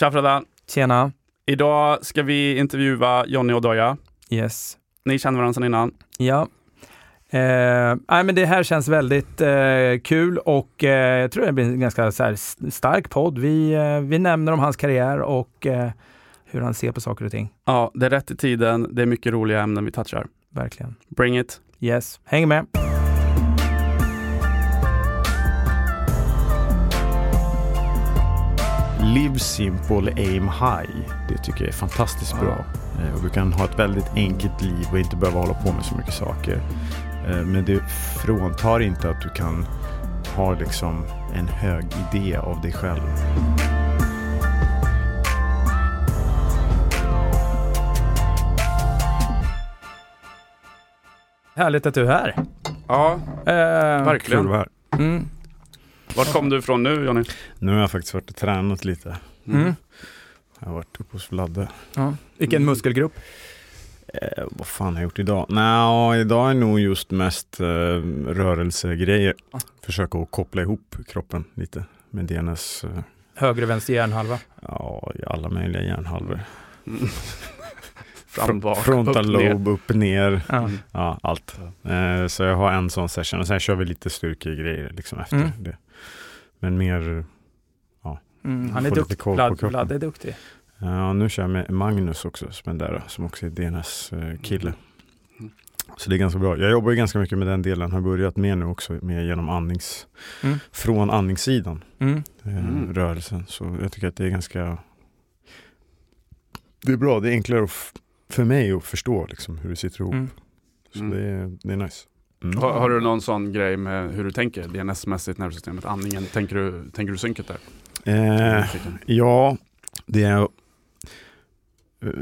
Tja Freddan! Tjena. Idag ska vi intervjua Jonny och Doja. Yes. Ni känner varandra sedan innan. Ja. Eh, nej, men det här känns väldigt eh, kul och eh, jag tror det blir en ganska här, stark podd. Vi, eh, vi nämner om hans karriär och eh, hur han ser på saker och ting. Ja, det är rätt i tiden. Det är mycket roliga ämnen vi touchar. Verkligen. Bring it! Yes. Häng med. Live simple, aim high. Det tycker jag är fantastiskt bra. Eh, Och du kan ha ett väldigt enkelt liv och inte behöva hålla på med så mycket saker. Eh, Men det fråntar inte att du kan ha liksom en hög idé av dig själv. Härligt att du är här. Ja, Eh, verkligen. Kul att vara här. mm. Vart kom du ifrån nu Jonny? Nu har jag faktiskt varit och tränat lite. Mm. Jag har varit uppe hos Vladde. Ja. Vilken muskelgrupp? Eh, vad fan har jag gjort idag? Nej, idag är nog just mest eh, rörelsegrejer. Försöka att koppla ihop kroppen lite med DNS. Eh, Höger och vänster hjärnhalva. ja, i alla möjliga hjärnhalvor. Mm. Fram, bak, Frontal upp, ner. lobe, upp, ner. Ja. Mm. Ja, allt. Eh, så jag har en sån session och sen kör vi lite styrkegrejer liksom efter Mm. det. Men mer, Mm. Han är duktig. Vlad. Vlad är duktig. ja nu kör jag med Magnus också som är där, som också är DNS-kille. Mm. Så det är ganska bra. Jag jobbar ju ganska mycket med den delen, har börjat med nu också, med genom andnings, Mm. från andningssidan, Mm. eh, Mm. rörelsen. Så jag tycker att det är ganska, det är bra, det är enklare att för mig att förstå liksom, hur det sitter ihop. Mm. Så Mm. det, är, det är nice. Mm. Har, har du någon sån grej med hur du tänker DNS-mässigt, nervsystemet, andningen? Tänker du, tänker du synket där? Eh, ja, det är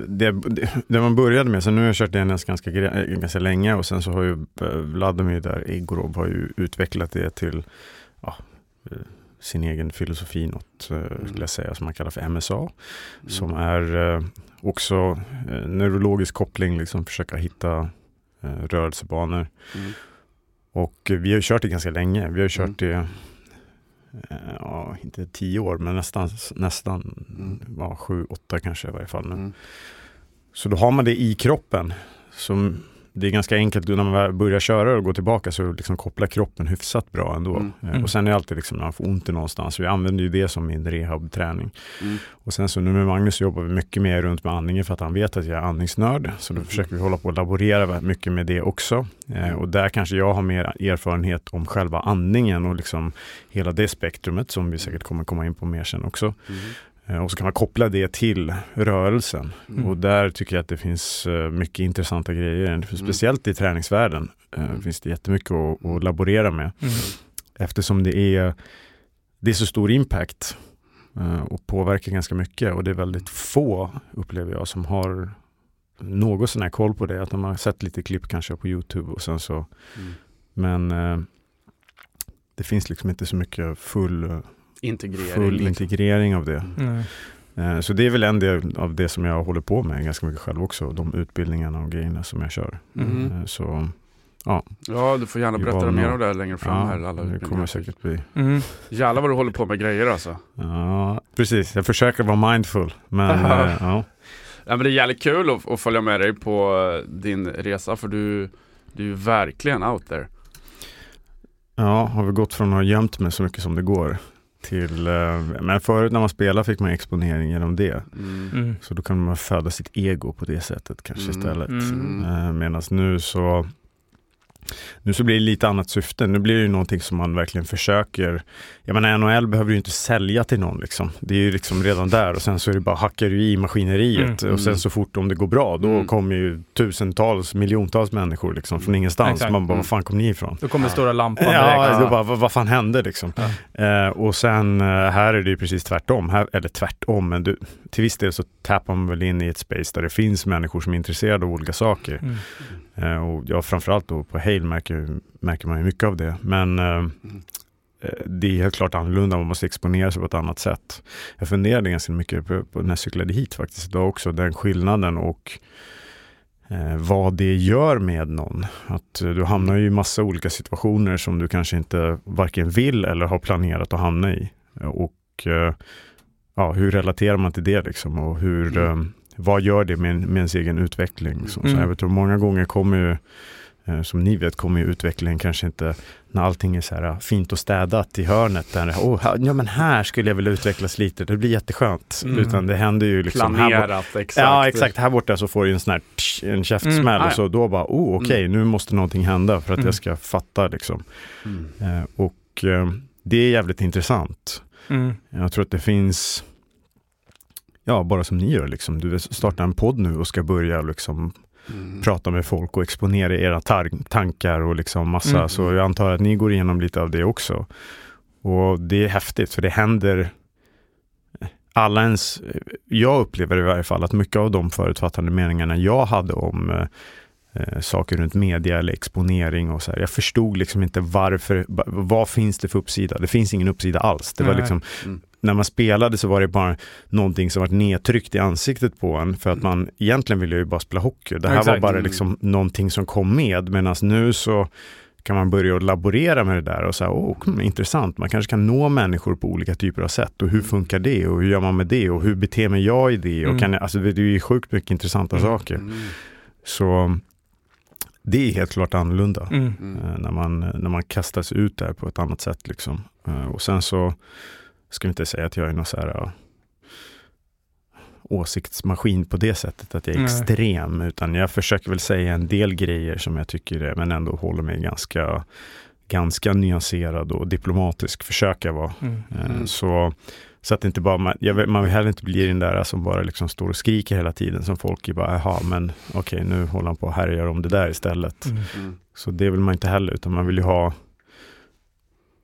det, det, det man började med, så nu har jag kört DNS ganska, ganska länge och sen så har ju eh, Vladimir där, Igorov, har ju utvecklat det till ja, eh, sin egen filosofi, något eh, skulle jag säga, som man kallar för MSA. Mm. Som är eh, också eh, neurologisk koppling, liksom försöka hitta eh, rörelsebanor. Mm. Och vi har kört det ganska länge. Vi har ju Mm. kört det, eh, ja, inte tio år, men nästan, nästan Mm. ja, sju, åtta kanske i varje fall. Nu. Mm. Så då har man det i kroppen. Som, det är ganska enkelt, när man börjar köra och gå tillbaka så liksom kopplar kroppen hyfsat bra ändå. Mm. Eh, Mm. Och sen är det alltid liksom när man får ont i någonstans. Vi använder ju det som min rehabträning. Mm. Och sen så nu med Magnus jobbar vi mycket mer runt med andningen för att han vet att jag är andningsnörd. Så då Mm. försöker vi hålla på och laborera mycket med det också. Eh, och där kanske jag har mer erfarenhet om själva andningen och liksom hela det spektrumet som vi säkert kommer komma in på mer sen också. Mm. Eh, och så kan man koppla det till rörelsen. Mm. Och där tycker jag att det finns eh, mycket intressanta grejer. Speciellt i träningsvärlden eh, Mm. finns det jättemycket att, att laborera med. Mm. Eftersom det är, det är så stor impact och påverkar ganska mycket. Och det är väldigt få, upplever jag, som har något sån här koll på det. Att de har sett lite klipp kanske på YouTube och sen så, Mm. men det finns liksom inte så mycket full, Integrering. full liksom. integrering av det. Mm. Eh, Så det är väl en del av det som jag håller på med ganska mycket själv också. De utbildningarna och grejerna som jag kör. Mm. Eh, Så Ja, du får gärna berätta mer om det här längre fram. här, alla det kommer säkert bli. Mm. Jävlar vad du håller på med grejer alltså. Ja, precis. Jag försöker vara mindful. Men eh, ja. Ja, men det är jävligt kul att, att följa med dig på din resa för du, du är ju verkligen out there. ja, har vi gått från att ha gömt mig så mycket som det går till, eh, men förut när man spelar fick man exponering genom det. Mm. Mm. Så då kan man föda sitt ego på det sättet kanske Mm. istället. Mm. Eh, Medan nu så nu så blir det lite annat syfte. Nu blir det ju någonting som man verkligen försöker. Jag menar NHL behöver ju inte sälja till någon liksom. Det är ju liksom redan där och sen så är det bara hackar du i maskineriet Mm. och sen så fort om det går bra då Mm. kommer ju tusentals, miljontals människor liksom från ingenstans. Exakt. Man bara, Mm. var fan kom ni ifrån? Då kommer Ja. stora lampan Ja, direkt. då bara, vad, vad fan hände liksom? Eh, och sen eh, här är det ju precis tvärtom. Här, eller tvärtom, men du, till viss del så tappar man väl in i ett space där det finns människor som är intresserade av olika saker. Mm. Eh, och ja, framförallt då på Hale märker, märker man ju mycket av det. Men eh, eh, det är helt klart annorlunda, man måste exponera sig på ett annat sätt. Jag funderade ganska mycket på, på när jag cyklade hit faktiskt idag också, den skillnaden och eh, vad det gör med någon. Att eh, du hamnar ju i massa olika situationer som du kanske inte varken vill eller har planerat att hamna i. Och eh, ja, hur relaterar man till det liksom och hur, Mm. eh, vad gör det med, med ens egen utveckling? Så, Mm. så jag vet, att många gånger kommer ju, som ni vet, kommer ju utvecklingen kanske inte när allting är så här eh, fint och städat i hörnet. Där, oh, här, ja men här skulle jag vilja utvecklas lite, det blir jätteskönt. Mm. Utan det händer ju liksom här, Planerat, exakt. Ja exakt, här borta så får du en sån här tsch, en käftsmäll Mm. Ah, och så då bara, oh okej nu måste någonting hända för att Mm. jag ska fatta liksom. Mm. Eh, och eh, det är jävligt intressant. Mm. Jag tror att det finns, ja bara som ni gör liksom, du startar en podd nu och ska börja liksom Mm. prata med folk och exponera era tar- tankar och liksom massa, Mm. så jag antar att ni går igenom lite av det också. Och det är häftigt för det händer alla ens, jag upplever i varje fall att mycket av de förutfattande meningarna jag hade om eh, eh, saker runt media eller exponering och så här. Jag förstod liksom inte varför, vad finns det för uppsida? Det finns ingen uppsida alls. Det var liksom, Mm. När man spelade så var det bara någonting som var nedtryckt i ansiktet på en för att man egentligen ville ju bara spela hockey. Det här var Exakt. bara Mm. liksom någonting som kom med medan nu så kan man börja att laborera med det där och säga, åh, mm, intressant, man kanske kan nå människor på olika typer av sätt och hur funkar det och hur gör man med det och hur beter mig jag i det och Mm. kan jag, alltså det är ju sjukt mycket intressanta Mm. saker. Mm. Så det är helt klart annorlunda Mm. Mm. eh, när, man, när man kastas ut där på ett annat sätt. Liksom. Eh, och sen så ska vi inte säga att jag är någon så här åsiktsmaskin på det sättet, att jag är Nej. extrem, utan jag försöker väl säga en del grejer som jag tycker är, men ändå håller mig ganska, ganska nyanserad och diplomatisk, försöker vara. Mm. Eh, Mm. Så, så att det inte bara, man, jag vill, man vill heller inte bli den där som bara liksom står och skriker hela tiden, som folk är bara, jaha, men okej, nu håller han på och härjar om det där istället. Mm. Mm. Så det vill man inte heller, utan man vill ju ha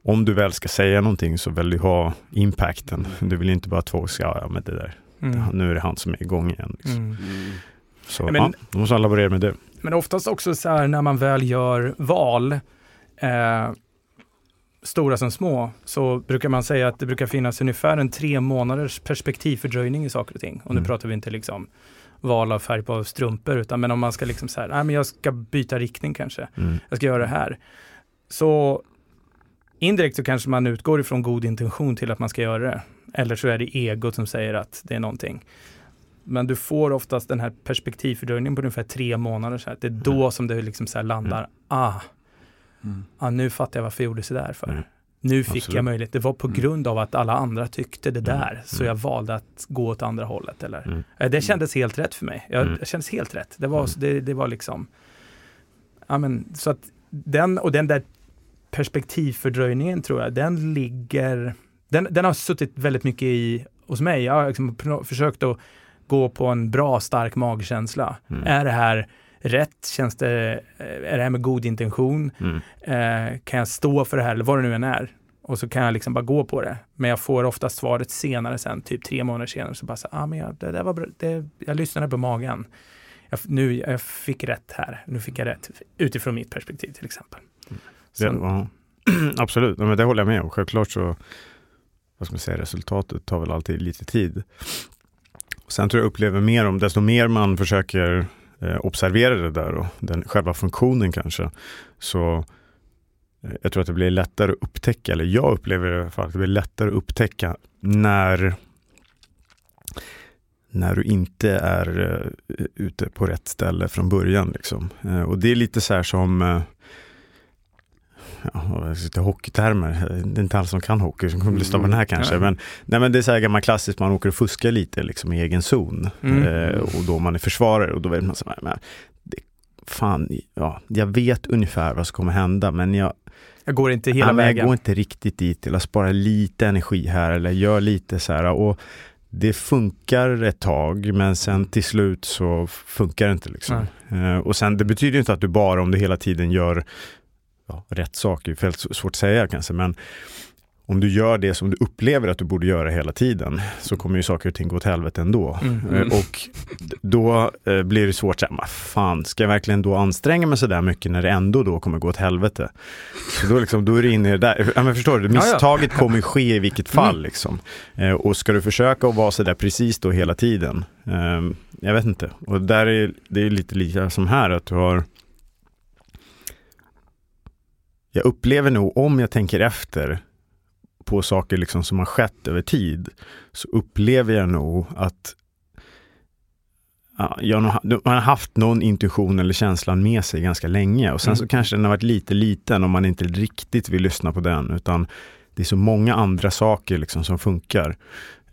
om du väl ska säga någonting så vill du ha impacten. Du vill inte bara att folk ska, ja, men det där, Mm. nu är det han som är igång igen. Liksom. Mm. Så men- ja, då måste man laborera med det. Men oftast också så här när man väl gör val, eh, stora som små, så brukar man säga att det brukar finnas ungefär en tre månaders perspektivfördröjning i saker och ting. Och nu Mm. pratar vi inte liksom val av färg på strumpor, utan men om man ska liksom så här, nej men jag ska byta riktning kanske, Mm. jag ska göra det här. Så indirekt så kanske man utgår ifrån god intention till att man ska göra det. Eller så är det egot som säger att det är någonting. Men du får oftast den här perspektivfördröjningen på ungefär tre månader. Så här. Det är då Mm. som det liksom så här landar. Ah, Mm. ah, nu fattar jag varför jag gjorde sådär för. Mm. Nu fick Absolut. jag möjlighet. Det var på Mm. grund av att alla andra tyckte det Mm. där. Så Mm. jag valde att gå åt andra hållet. Eller? Mm. Eh, Det kändes helt rätt för mig. Jag, Mm. Det kändes helt rätt. Det var, Mm. det, det var liksom, ja men så att den och den där perspektivfördröjningen tror jag, den ligger, den, den har suttit väldigt mycket i hos mig. Jag har liksom försökt att gå på en bra stark magkänsla. Mm. Är det här rätt? Känns det, är det här med god intention? Mm. Eh, kan jag stå för det här eller vad det nu än är? Och så kan jag liksom bara gå på det. Men jag får ofta svaret senare sen, typ tre månader senare, så bara så, ah, men jag, det där var bra, det, jag lyssnade på magen. Jag, nu, jag fick rätt här, nu fick jag rätt utifrån mitt perspektiv till exempel. Det, ja. Absolut, ja, men det håller jag med om. Självklart så, vad ska man säga, resultatet tar väl alltid lite tid. Sen tror jag upplever mer om, desto mer man försöker eh, observera det där och den själva funktionen kanske, så eh, jag tror att det blir lättare att upptäcka, eller jag upplever det i alla fall att det blir lättare att upptäcka när när du inte är eh, ute på rätt ställe från början. Liksom. Eh, och det är lite så här som eh, ja, hockeytermer. Det är inte alla som kan hockey som kommer lyssna på den här kanske. Ja. Men, nej, men det är så här gammalt klassiskt, man åker och fuskar lite liksom, i egen zon. Mm. Eh, och då man är försvarare och då vet man så här, men, det, fan, ja, jag vet ungefär vad som kommer hända men jag, jag går inte hela ja, men jag vägen. går inte riktigt dit till att spara lite energi här eller gör lite så här. Och det funkar ett tag men sen till slut så funkar det inte. Liksom. Eh, och sen det betyder inte att du bara om du hela tiden gör ja, rätt saker, det är svårt att säga kanske, men om du gör det som du upplever att du borde göra hela tiden så kommer ju saker och ting gå åt helvete ändå. Mm. Eh, Och d- då eh, blir det svårt att säga, "Men fan, ska jag verkligen då anstränga mig sådär mycket när det ändå då kommer gå åt helvete? Så då, liksom, då är det inne där, ja, men förstår du, Ja, ja. misstaget kommer ske i vilket fall. Mm. Liksom. Eh, Och ska du försöka att vara sådär precis då hela tiden? Eh, Jag vet inte. Och där är det är lite lika som här, att du har jag upplever nog om jag tänker efter på saker liksom som har skett över tid så upplever jag nog att ja, jag man har haft någon intuition eller känslan med sig ganska länge och sen Mm. så kanske den har varit lite liten om man inte riktigt vill lyssna på den utan det är så många andra saker liksom som funkar.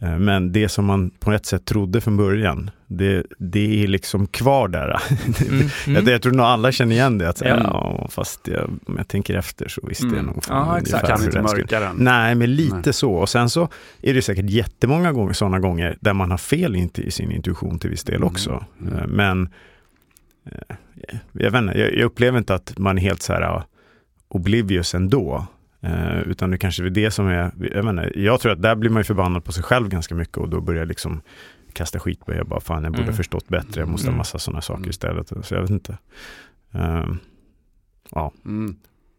Eh, Men det som man på ett sätt trodde från början, det, det är liksom kvar där. Mm. Jag, jag tror nog alla känner igen det. Att, säga, Ja. ja. fast jag, om jag tänker efter så visste jag Mm. nog Ja, exakt. Kan inte mörka den. Nej, men lite Nej. så. Och sen så är det säkert jättemånga gånger, sådana gånger där man har fel inte i sin intuition till viss del Mm. också. Mm. Eh, Men eh, jag, vet inte, jag, upplever inte att man är helt så här oblivious ändå. Eh, utan det kanske är det som är, jag, menar, jag tror att där blir man ju förbannad på sig själv ganska mycket och då börjar liksom kasta skit på. Jag bara, fan jag borde Mm. förstått bättre, jag måste Mm. ha massa sådana saker Mm. istället. Så jag vet inte. Um, ja, Mm.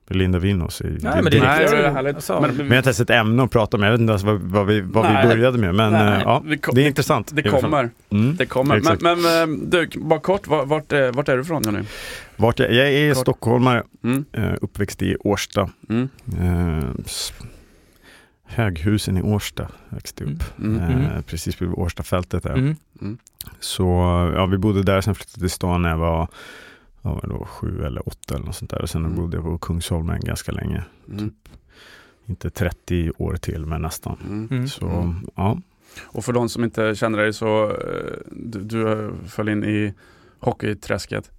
Linda Winås är. Nej, men det är Nej, det är härligt. Alltså, Men- men jag har inte ens ett ämne att prata om. Jag vet inte ens vad, vad vi, vad vi Nej. började med. Men Nej, eh, ja, vi kom- det är intressant. Det kommer, Mm. det kommer. Exakt. Men, men eh, du, bara kort, vart, vart, är- vart är du ifrån Johnny? Vart jag, jag är Kort. stockholmare, Mm. eh, uppväxt i Årsta. Mm. Eh, Höghusen i Årsta växte upp. Mm. Eh, Mm. precis vid Årstafältet där. mm. Mm. Så ja, vi bodde där, sen flyttade till stan när jag var ja, vad då, sju eller åtta eller något sånt där. Och sen Mm. bodde jag på Kungsholmen ganska länge. Mm. Inte 30 år till, men nästan. Mm. Mm. Så Mm. ja, Och för de som inte känner dig så, eh, du, du föll in i hockeyträsket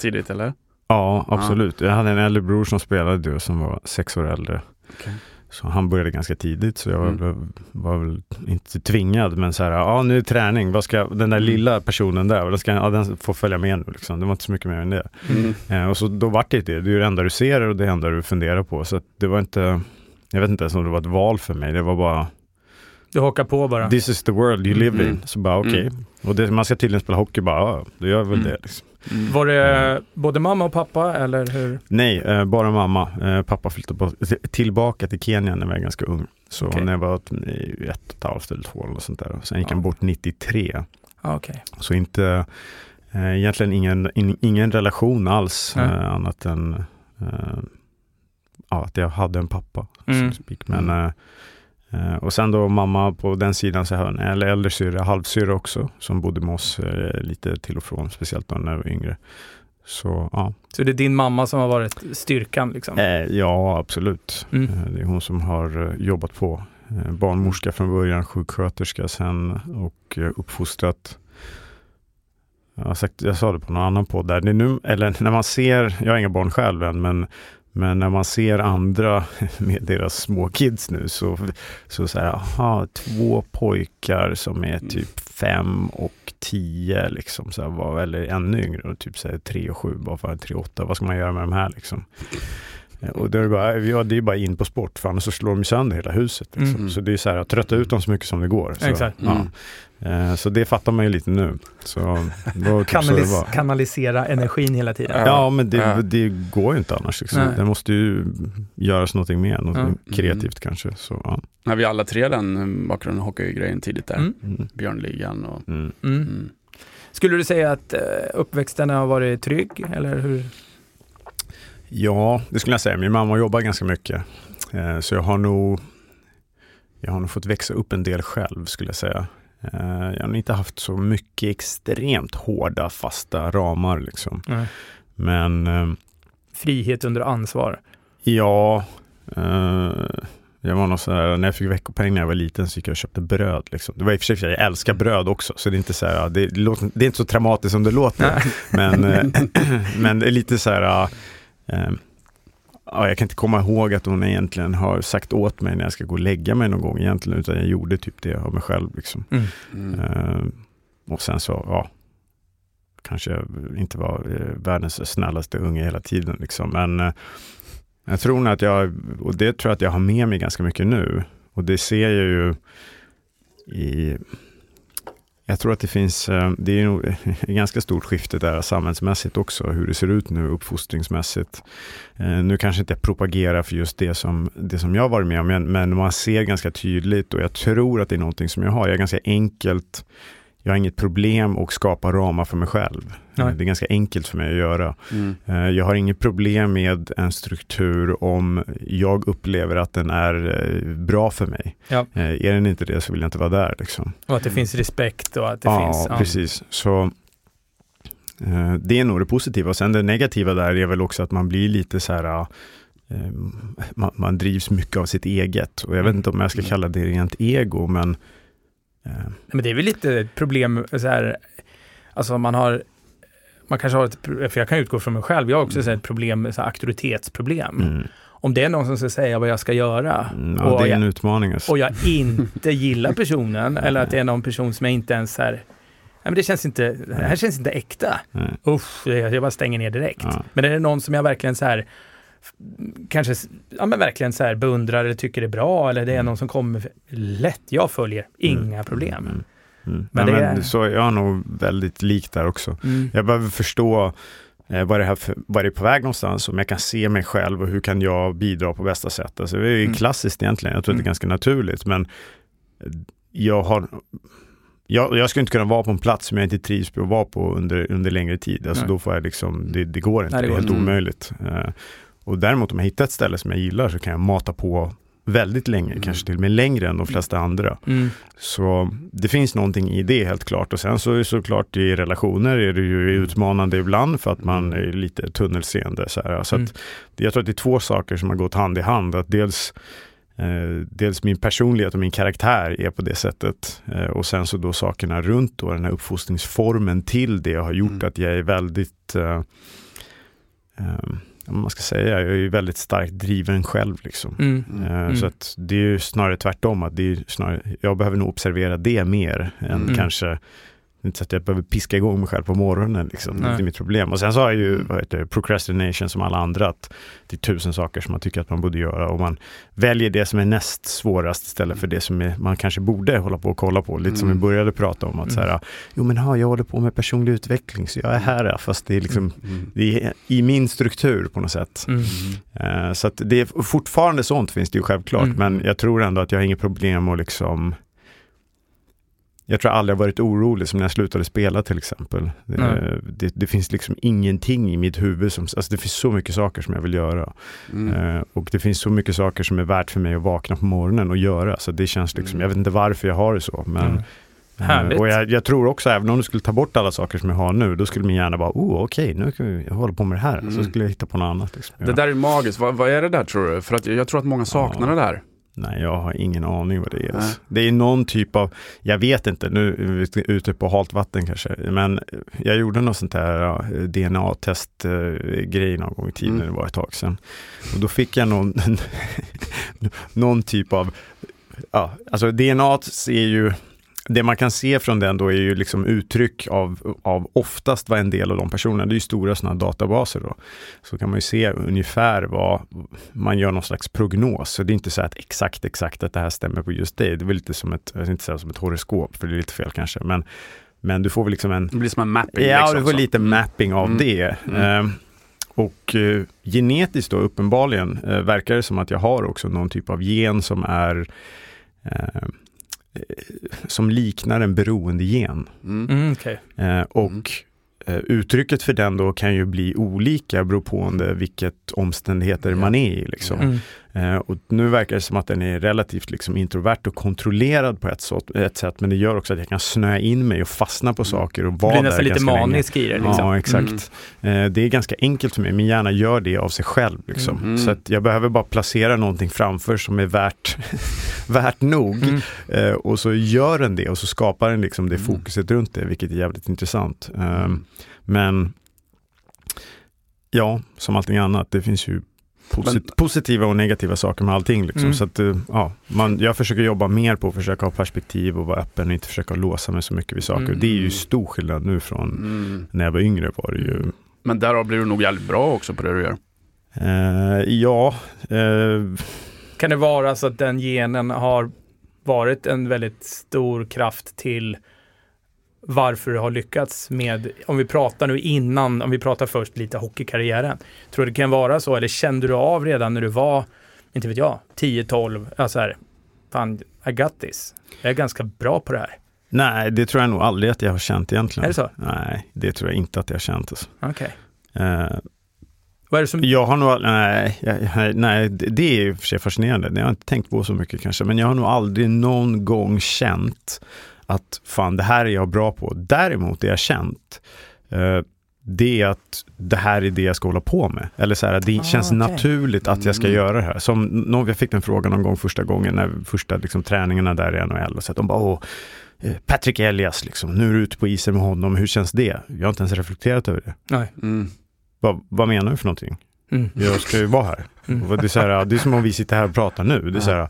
tidigt eller? ja absolut. Jag hade en äldre bror som spelade då, som var sex år äldre. Okej. Så han började ganska tidigt, så jag var, Mm. var väl inte tvingad, men så här, ja nu är det träning, vad ska, den där Mm. lilla personen där, vad ska, ja, den får följa med nu liksom. Det var inte så mycket mer än det. Mm. Eh, och så då vart det det, det är det enda du ser och det enda du funderar på. Så det var inte, jag vet inte ens om det var ett val för mig, det var bara, Du hakar på bara. this is the world you live Mm. in. Så bara okej, Mm. och det, man ska tydligen spela hockey, bara ja, då gör jag väl Mm. det. Liksom. Mm. Var det både mamma och pappa eller hur? Nej, eh, bara mamma. Eh, pappa flyttade på, tillbaka till Kenya när jag var ganska ung. Så Okej. när jag var ett, ett och ett halvt eller två eller sånt där. Sen gick Ja. han bort 93. Ah, Okej. Så inte, eh, egentligen ingen, in, ingen relation alls eh, annat än eh, ja, att jag hade en pappa. Mm. So to speak. Men, och sen då mamma på den sidan så jag en äldre, syrra, halvsyrra också, som bodde med oss eh, lite till och från, speciellt när jag var yngre. Så ja, Så det är din mamma som har varit styrkan liksom? Eh, ja, absolut. Mm. Eh, det är hon som har eh, jobbat på. Eh, barnmorska från början, sjuksköterska sen och eh, uppfostrat. Jag, sagt, jag sa det på någon annan podd där. Det nu, eller när man ser, jag har inga barn själv än, men, men när man ser andra med deras små kids nu så, så så här, aha, två pojkar som är typ fem och tio liksom, så här, var, eller ännu yngre, och typ så här, tre och sju, bara för tre och åtta, vad ska man göra med de här liksom? Eh, Och då är det, bara, ja, det är bara in på sport, för annars så slår de sönder hela huset. Liksom. Mm. Så det är så här, att trötta ut dem så mycket som det går. Så, Exakt. Ja. Mm. Eh, så det fattar man ju lite nu. Så typ så det Kanalis- kanalisera energin hela tiden. Ja. Ja, men det, Ja. det går ju inte annars. Liksom. Det måste ju göras någonting mer, något Ja. kreativt kanske. Så, ja. När vi alla tre den eh, bakgrunden, hockeygrejen tidigt där. Mm. Mm. Björnligan och Mm. Mm. mm. Skulle du säga att eh, uppväxten har varit trygg eller hur? Ja, det skulle jag säga. Min mamma jobbar ganska mycket. Eh, så jag har nog jag har nog fått växa upp en del själv skulle jag säga. Eh, jag har inte haft så mycket extremt hårda fasta ramar liksom. Men eh, Frihet under ansvar. ja, eh, jag var nog så här, när jag fick veckopeng när jag var liten så gick jag och köpte bröd. Liksom. Det var i och för sig, jag älskar bröd också, så det är inte så här, det, låter, det är inte så traumatiskt som det låter. Men, eh, men det är lite så här, ja, jag kan inte komma ihåg att hon egentligen har sagt åt mig när jag ska gå och lägga mig någon gång egentligen, utan jag gjorde typ det av mig själv. Liksom. Mm. Mm. Eh, och sen så, ja, kanske jag inte var eh, världens snällaste unge hela tiden. Liksom. Men eh, jag tror nog att jag, och det tror jag att jag har med mig ganska mycket nu. Och det ser jag ju i jag tror att det finns, eh, det är nog ett ganska stort skifte där samhällsmässigt också, hur det ser ut nu uppfostringsmässigt. Eh, nu kanske inte jag propagerar för just det som, det som jag varit med om, men man ser ganska tydligt och jag tror att det är någonting som jag har. Jag är ganska enkelt, jag har inget problem att skapa ramar för mig själv. Nej. Det är ganska enkelt för mig att göra. Mm. Eh, Jag har inget problem med en struktur om jag upplever att den är eh, bra för mig. Ja. Eh, Är den inte det så vill jag inte vara där. Liksom. Och att det finns respekt och att det ja, finns... precis. Så eh, det är nog det positiva. Och sen det negativa där är väl också att man blir lite så här eh, man, man drivs mycket av sitt eget. Och jag vet inte om jag ska Mm. kalla det rent ego, men eh, Men det är väl lite ett problem så här, alltså man har, man kanske har ett, för jag kan utgå från mig själv, jag har också så här, ett problem, så här, auktoritetsproblem. mm, Om det är någon som ska säga vad jag ska göra mm, och, det är en jag, utmaning. Alltså. och jag inte gillar personen eller att det är någon person som jag inte ens är, nej men det känns inte, det här känns inte äkta. Nej. Usch, det- jag bara stänger ner direkt. Ja. Men är det någon som jag verkligen så här kanske, ja men verkligen så här beundrar eller tycker är bra eller det är någon som kommer lätt, jag följer, inga problem. Mm. Mm. Men Men det men är- Så jag är nog väldigt lik där också. Mm. Jag behöver förstå eh, vad, det här för, vad det är på väg någonstans, om jag kan se mig själv och hur kan jag bidra på bästa sätt. Alltså, det är ju Mm. klassiskt egentligen, jag tror att det Mm. är ganska naturligt, men eh, jag har jag, jag skulle inte kunna vara på en plats som jag inte trivs med att vara på under, under längre tid. Alltså Nej. då får jag liksom, det, det går inte, Nej, det det, är helt inte. omöjligt. Eh, och däremot om jag hittar ett ställe som jag gillar så kan jag mata på väldigt länge, Mm. kanske till och med längre än de flesta andra. Mm. Så det finns någonting i det helt klart. Och sen så är det såklart i relationer är det ju utmanande ibland för att man är lite tunnelseende. Så, här. så Mm. att, jag tror att det är två saker som har gått hand i hand. Att dels, eh, dels min personlighet och min karaktär är på det sättet. Eh, och sen så då sakerna runt då, den här uppfostringsformen till det har gjort Mm. att jag är väldigt eh, eh, man ska säga, jag är ju väldigt starkt driven själv. Liksom. Mm. Mm. Eh, Mm. Så att det är ju snarare tvärtom, att det är snarare, jag behöver nog observera det mer än Mm. kanske inte så att jag behöver piska igång mig själv på morgonen. Liksom. Det är mitt problem. Och sen så har jag ju vad heter procrastination som alla andra. Att det är tusen saker som man tycker att man borde göra. Och man väljer det som är näst svårast istället för det som är, man kanske borde hålla på och kolla på. Lite som vi Mm. började prata om. Att så här, jo men ha, jag håller på med personlig utveckling så jag är här. Fast det är liksom Mm. det är i min struktur på något sätt. Mm. Eh, Så att det är fortfarande sånt finns det ju självklart, Mm. men jag tror ändå att jag har inget problem att liksom jag tror aldrig jag varit orolig som när jag slutade spela till exempel. Det, det, det finns liksom ingenting i mitt huvud som, alltså det finns så mycket saker som jag vill göra. Mm. Eh, och det finns så mycket saker som är värt för mig att vakna på morgonen och göra. Så det känns liksom, Mm. jag vet inte varför jag har det så. Men, Mm. Härligt. eh, och jag, jag tror också, även om du skulle ta bort alla saker som jag har nu, då skulle min hjärna bara, oh okej, nu kan vi, jag håller på med det här. Så Mm. skulle jag hitta på något annat. Liksom. Det där är magiskt, vad, vad är det där tror du? För att jag, jag tror att många saknar Ja. det där. Nej, jag har ingen aning vad det är. Nej. Det är någon typ av, jag vet inte, nu är vi ute på halt vatten kanske, men jag gjorde något sånt här DNA-test-grej någon gång i tiden, Mm. det var ett tag sedan. Och då fick jag någon, någon typ av, ja, alltså DNA är ju, det man kan se från den då är ju liksom uttryck av, av oftast vad en del av de personerna, det är ju stora sådana databaser då. Så kan man ju se ungefär vad, man gör någon slags prognos. Så det är inte så att exakt, exakt att det här stämmer på just dig. Det är väl lite som ett, jag ska inte säga som ett horoskop, för det är lite fel kanske, men, men du får väl liksom en, Det blir som en mapping. Ja, liksom, du får så. lite mapping av Mm. det. Mm. Ehm, och eh, genetiskt då uppenbarligen eh, verkar det som att jag har också någon typ av gen som är eh, som liknar en beroendegen. Mm. Mm, okej. Eh, och Mm. eh, uttrycket för den då kan ju bli olika beroende vilket omständigheter man är i. Liksom. Mm. Eh, och nu verkar det som att den är relativt liksom introvert och kontrollerad på ett, så, ett sätt, men det gör också att jag kan snöa in mig och fastna på saker och vara blir där nästan lite ganska länge. manisk i det. Liksom. Ja, exakt. Eh, det är ganska enkelt för mig. Min hjärna gör det av sig själv. Liksom. Mm. Så jag behöver bara placera någonting framför som är värt, värt nog. Mm. Eh, och så gör den det och så skapar den liksom det Mm. fokuset runt det, vilket är jävligt intressant. Eh, Mm. Men ja, som allting annat, det finns ju posit- Men- positiva och negativa saker med allting. Liksom. Mm. Så att, eh, ja, man, jag försöker jobba mer på att försöka ha perspektiv och vara öppen och inte försöka låsa mig så mycket vid saker. Mm. Det är ju stor skillnad nu från Mm. när jag var yngre var det ju Men därav blir du nog jävligt bra också på det du gör. Eh, ja, eh, Kan det vara så att den genen har varit en väldigt stor kraft till varför du har lyckats med, om vi pratar nu innan, om vi pratar först lite hockeykarriären. Tror du det kan vara så, eller kände du av redan när du var, inte vet jag, 10-12, alltså här, fan, I got this. Jag är ganska bra på det här. Nej, det tror jag nog aldrig att jag har känt egentligen. Är det så? Nej, det tror jag inte att jag har känt. Alltså. Okej. Eh, Vad är det som... jag har nog, nej, jag, nej, det är ju för sig fascinerande. Det har jag inte tänkt på så mycket kanske, men jag har nog aldrig någon gång känt att fan, det här är jag bra på. Däremot det jag känt, eh, det är att det här är det jag ska hålla på med. Eller så här, det Ah, känns okej. naturligt att jag ska Mm. göra det här. Som någon, jag fick den frågan någon gång första gången, när första liksom, träningarna där i NHL. Och så att de bara, åh, eh, Patrick Elias, liksom, nu är du ute på isen med honom, hur känns det? Jag har inte ens reflekterat över det. Nej. Mm. Vad, vad menar du för någonting? Mm. Jag ska ju vara här. Mm. Det, är så här, det är som om vi sitter här och pratar nu. Det är så här,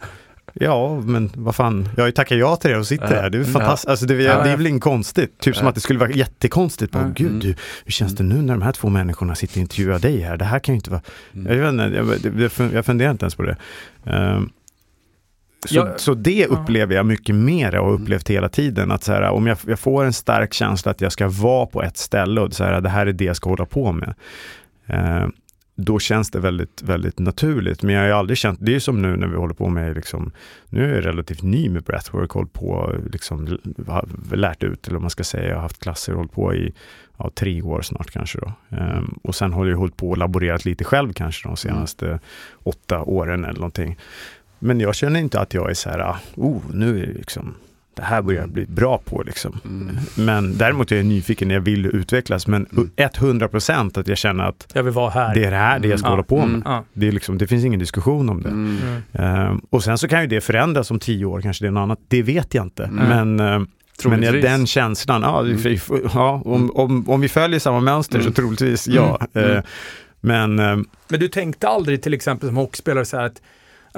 ja, men vad fan, jag tackat ja till det och sitter här. Det är fantastiskt. Alltså, det, det är väl inget konstigt. Typ som att det skulle vara jättekonstigt. Bara. Gud, Mm. du, hur känns det nu när de här två människorna sitter och intervjuar dig här? Det här kan ju inte vara... Mm. Jag, vet inte, jag, jag, fun- jag funderar inte ens på det. Ehm, så, så det upplever jag mycket mer och har upplevt hela tiden. Att så här, om jag, jag får en stark känsla att jag ska vara på ett ställe och så här, det här är det jag ska hålla på med. Då känns det väldigt, väldigt naturligt. Men jag har aldrig känt, det är som nu när vi håller på med, liksom, nu är jag relativt ny med breathwork, hållit på, liksom, lärt ut, eller vad man ska säga, jag har haft klasser hållit på i ja, tre år snart kanske då. Ehm, och sen har jag hållit på och laborerat lite själv kanske de senaste åtta åren eller någonting. Men jag känner inte att jag är så här, ah, oh, nu är liksom, det här börjar jag bli bra på liksom. Mm. Men däremot är jag nyfiken, jag vill utvecklas, men Mm. 100% att jag känner att Jag vill vara här. det är det här det jag ska Mm. hålla på med. Mm. Det, är liksom, det finns ingen diskussion om det. Mm. Mm. Ehm, och sen så kan ju det förändras om tio år, kanske det är något annat. Det vet jag inte. Mm. Men, ehm, men ja, den känslan, ja, Mm. vi- ja om, om, om vi följer samma mönster Mm. så troligtvis ja. Mm. Eh, men ehm, Men du tänkte aldrig till exempel som hockeyspelare så här att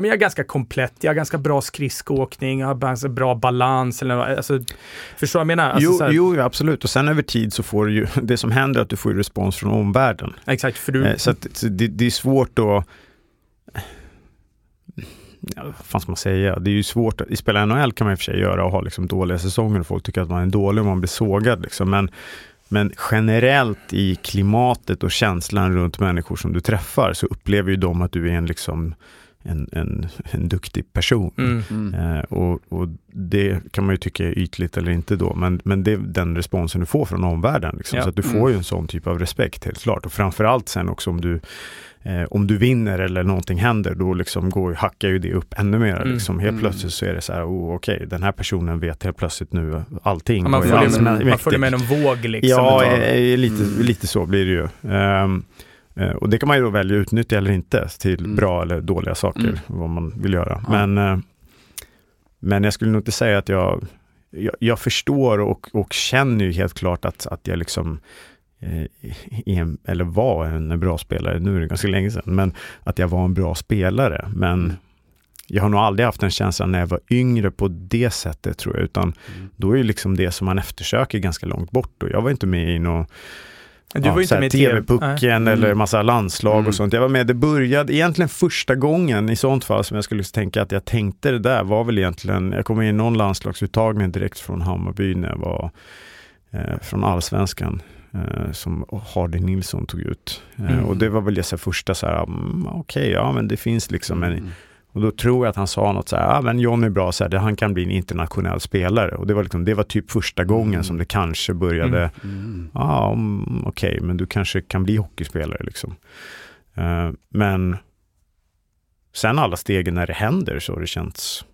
jag är ganska komplett, jag har ganska bra skridskoåkning, jag har ganska bra balans. Eller, alltså, förstår du vad jag menar? Alltså, jo, här, jo, absolut. Och sen över tid så får du ju, det som händer är att du får respons från omvärlden. Exakt, för du... Eh, Så, att, så det, det är svårt att... Ja, vad fan ska man säga? Det är ju svårt. I spela NHL kan man i och för sig göra och ha liksom dåliga säsonger och folk tycker att man är dålig och man blir sågad. Liksom. Men, men generellt i klimatet och känslan runt människor som du träffar så upplever ju de att du är en, liksom, en, en, en duktig person. Mm. Mm. Eh, och, och det kan man ju tycka är ytligt eller inte då, men, men det är den responsen du får från omvärlden. Liksom. Ja. Så att du får Mm. ju en sån typ av respekt helt klart. Och framförallt sen också om du eh, om du vinner eller någonting händer, då liksom går, hackar ju det upp ännu mer. Mm. Liksom. Helt Mm. plötsligt så är det så här, oh, okej, den här personen vet helt plötsligt nu allting. Ja, man, följer med, man följer med en våg liksom. Ja, utav- eh, lite, Mm. lite så blir det ju. Eh, och det kan man ju då välja att utnyttja eller inte till Mm. bra eller dåliga saker, Mm. vad man vill göra. Ja. Men, eh, men jag skulle nog inte säga att jag, jag, jag förstår och, och känner ju helt klart att, att jag liksom eh, är en, eller var en bra spelare, nu är det ganska länge sedan, men att jag var en bra spelare. Men Mm. jag har nog aldrig haft en känsla när jag var yngre på det sättet tror jag, utan Mm. då är ju liksom det som man eftersöker ganska långt bort och jag var inte med i någon Du var ju så inte med. TV-pucken eller Mm. massa landslag Mm. och sånt. Jag var med, det började egentligen första gången i sånt fall som jag skulle tänka att jag tänkte det där var väl egentligen, jag kom in i någon landslagsuttagning direkt från Hammarby när jag var eh, från allsvenskan eh, som Hardy Nilsson tog ut. Eh, Mm. Och det var väl det första så här, mm, okej, ja men det finns liksom en, Mm. Och då tror jag att han sa något så här, ja men John är bra, så här, han kan bli en internationell spelare. Och det var, liksom, det var typ första gången Mm. som det kanske började, Mm. Mm. ja mm, okej, men du kanske kan bli hockeyspelare liksom. Eh, men sen alla stegen när det händer så har det känts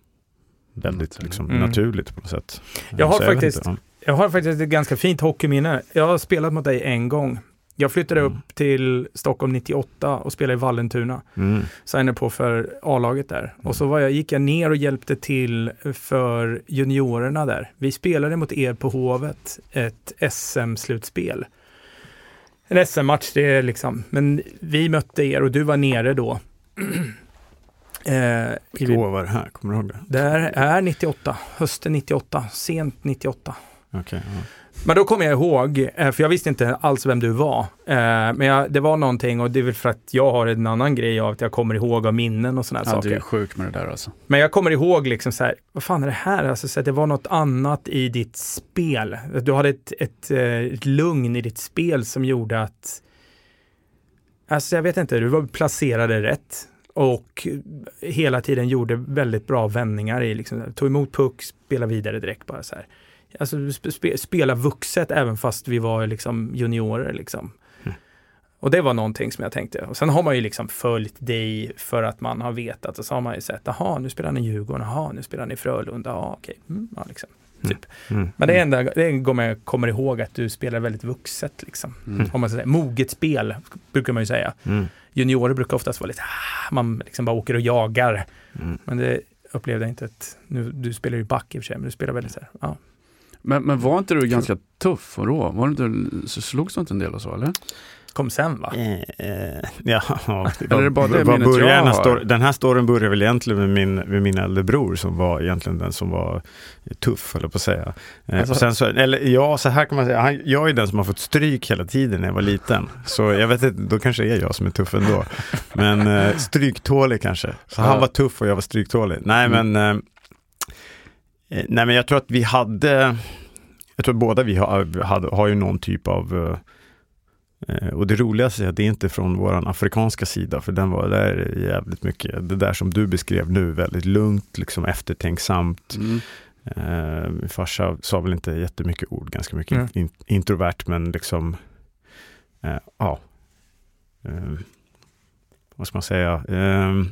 väldigt Naturligt. liksom, Mm. naturligt på något sätt. Jag har Så faktiskt- inte, ja. Jag har faktiskt ett ganska fint hockeyminne. Jag har spelat mot dig en gång. Jag flyttade Mm. upp till Stockholm 98 och spelade i Vallentuna. Mm. Signade på för A-laget där. Och så var jag, gick jag ner och hjälpte till för juniorerna där. Vi spelade mot er på Hovet ett SM-slutspel. En SM-match, det är liksom, men vi mötte er och du var nere då. eh, Vilka år var det här? Kommer du ihåg det? det här är 98, hösten 98, sent 98. Okej, ja. Men då kommer jag ihåg, eh, för jag visste inte alls vem du var. Eh, Men jag, det var någonting och det är väl för att jag har en annan grej av att jag kommer ihåg av minnen och sådana Ja, du saker. är sjuk med det där alltså. Men jag kommer ihåg liksom så här, vad fan är det här? Alltså, så det var något annat i ditt spel. Du hade ett, ett, eh, ett lugn i ditt spel som gjorde att, alltså jag vet inte, du var placerade rätt och hela tiden gjorde väldigt bra vändningar i liksom, tog emot puck, spela vidare direkt bara så här. Alltså, spe, spela vuxet även fast vi var liksom juniorer. Liksom. Mm. Och det var någonting som jag tänkte. Och sen har man ju liksom följt dig för att man har vetat och så har man ju sett, jaha, nu spelar ni Djurgården, jaha, nu spelar ni Frölunda, ja okej. Mm, ja, liksom. Typ. Mm. Men det är enda det är jag kommer ihåg att du spelar väldigt vuxet. Liksom. Mm. Om man säger, moget spel, brukar man ju säga. Mm. Juniorer brukar oftast vara lite, ah, man liksom bara åker och jagar. Mm. Men det upplevde jag inte att, nu, du spelar ju back i och för sig, men du spelar väldigt så här, ja. Men, men var inte du ganska tuff och rå? Var du inte, så slogs du inte en del och så eller? Kom sen va? Eh, eh, ja, ja, Eller är det bara det här har? stor- den här storyn börjar väl egentligen med min, med min äldre bror som var egentligen den som var tuff, jag på att säga. Eh, Alltså- och sen så, eller ja, så här kan man säga, han, jag är den som har fått stryk hela tiden när jag var liten. Så jag vet inte, då kanske det är jag som är tuff ändå. Men eh, stryktålig kanske. Så han var tuff och jag var stryktålig. Nej Mm. men, nej men jag tror att vi hade, jag tror att båda vi har, hade, har ju någon typ av eh, Eh, Och det roligaste är att det är inte från våran afrikanska sida, för den var där är jävligt mycket, det där som du beskrev nu, väldigt lugnt, liksom eftertänksamt. Mm. Eh, min farsa sa väl inte jättemycket ord, ganska mycket Mm. in, introvert, men liksom, eh, ja, eh, vad ska man säga, eh, eh,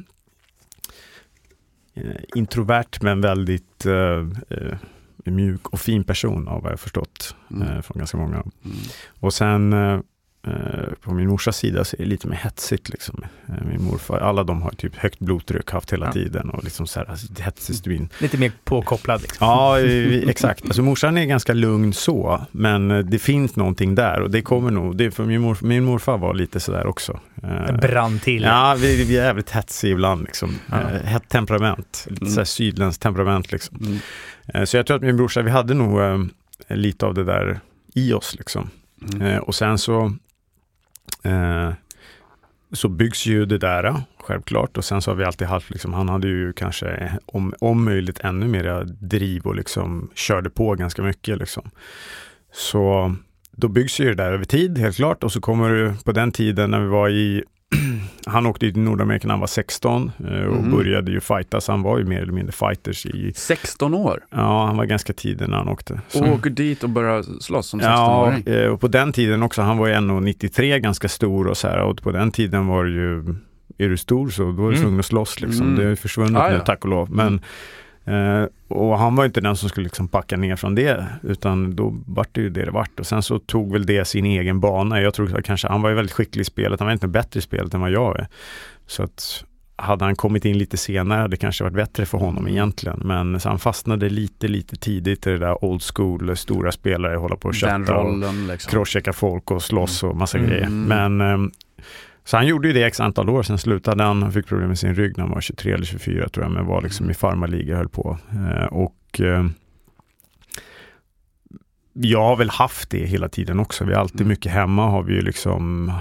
introvert men väldigt eh, eh, mjuk och fin person av vad jag förstått Mm. eh, från ganska många. Mm. Och sen eh, eh, på min morsas sida så är det lite mer hetsigt. Liksom. Eh, min morfar, alla de har typ högt blodtryck haft hela Ja. tiden och liksom så här, alltså, hetsig stubin. Lite mer påkopplad liksom. Ja, eh, exakt. Alltså morsan är ganska lugn så, men eh, det finns någonting där och det kommer nog, det för min, mor, min morfar var lite sådär också. Eh, Det brann till. Ja, vi, vi är jävligt hetsiga ibland. Liksom. Ja. Eh, hett temperament, lite Mm. sydländskt temperament. Liksom. Mm. Eh, så jag tror att min brorsa, vi hade nog eh, lite av det där i oss. Liksom. Mm. Eh, och sen så, eh, så byggs ju det där, eh, självklart. Och sen så har vi alltid haft, liksom, han hade ju kanske eh, om, om möjligt ännu mer eh, driv och liksom körde på ganska mycket. Liksom. Så då byggs ju det där över tid, helt klart. Och så kommer du på den tiden när vi var i han åkte till Nordamerika när han var 16 eh, och Mhm. började ju fightas. Han var ju mer eller mindre fighters i, 16 år ja han var ganska tidig när han åkte. Så- och åker dit och börjar slåss som Ja, 16-åring. eh, och på den tiden också, han var ju 1,93 ganska stor och så här och på den tiden var det ju, är du stor så då är du Mm. tvungen att slåss liksom. Mm. Det har ju försvunnit Ah, nu ja. tack och lov. Men, eh, och han var inte den som skulle liksom backa ner från det, utan då vart det ju det det vart. Och sen så tog väl det sin egen bana. Jag tror att kanske, han var ju väldigt skicklig i spelet, han var inte bättre i spelet än vad jag är. Så att hade han kommit in lite senare hade det kanske varit bättre för honom egentligen. Men så han fastnade lite, lite tidigt i det där old school, stora spelare, hålla på och kötta och liksom. crosschecka folk och slåss och massa Mm. grejer. Men ehm, så han gjorde ju det x antal år, sen slutade han, han fick problem med sin rygg när han var 23 eller 24 tror jag, men var liksom i farmarliga och höll på. Eh, och eh, jag har väl haft det hela tiden också. Vi har alltid Mm. mycket hemma har vi ju liksom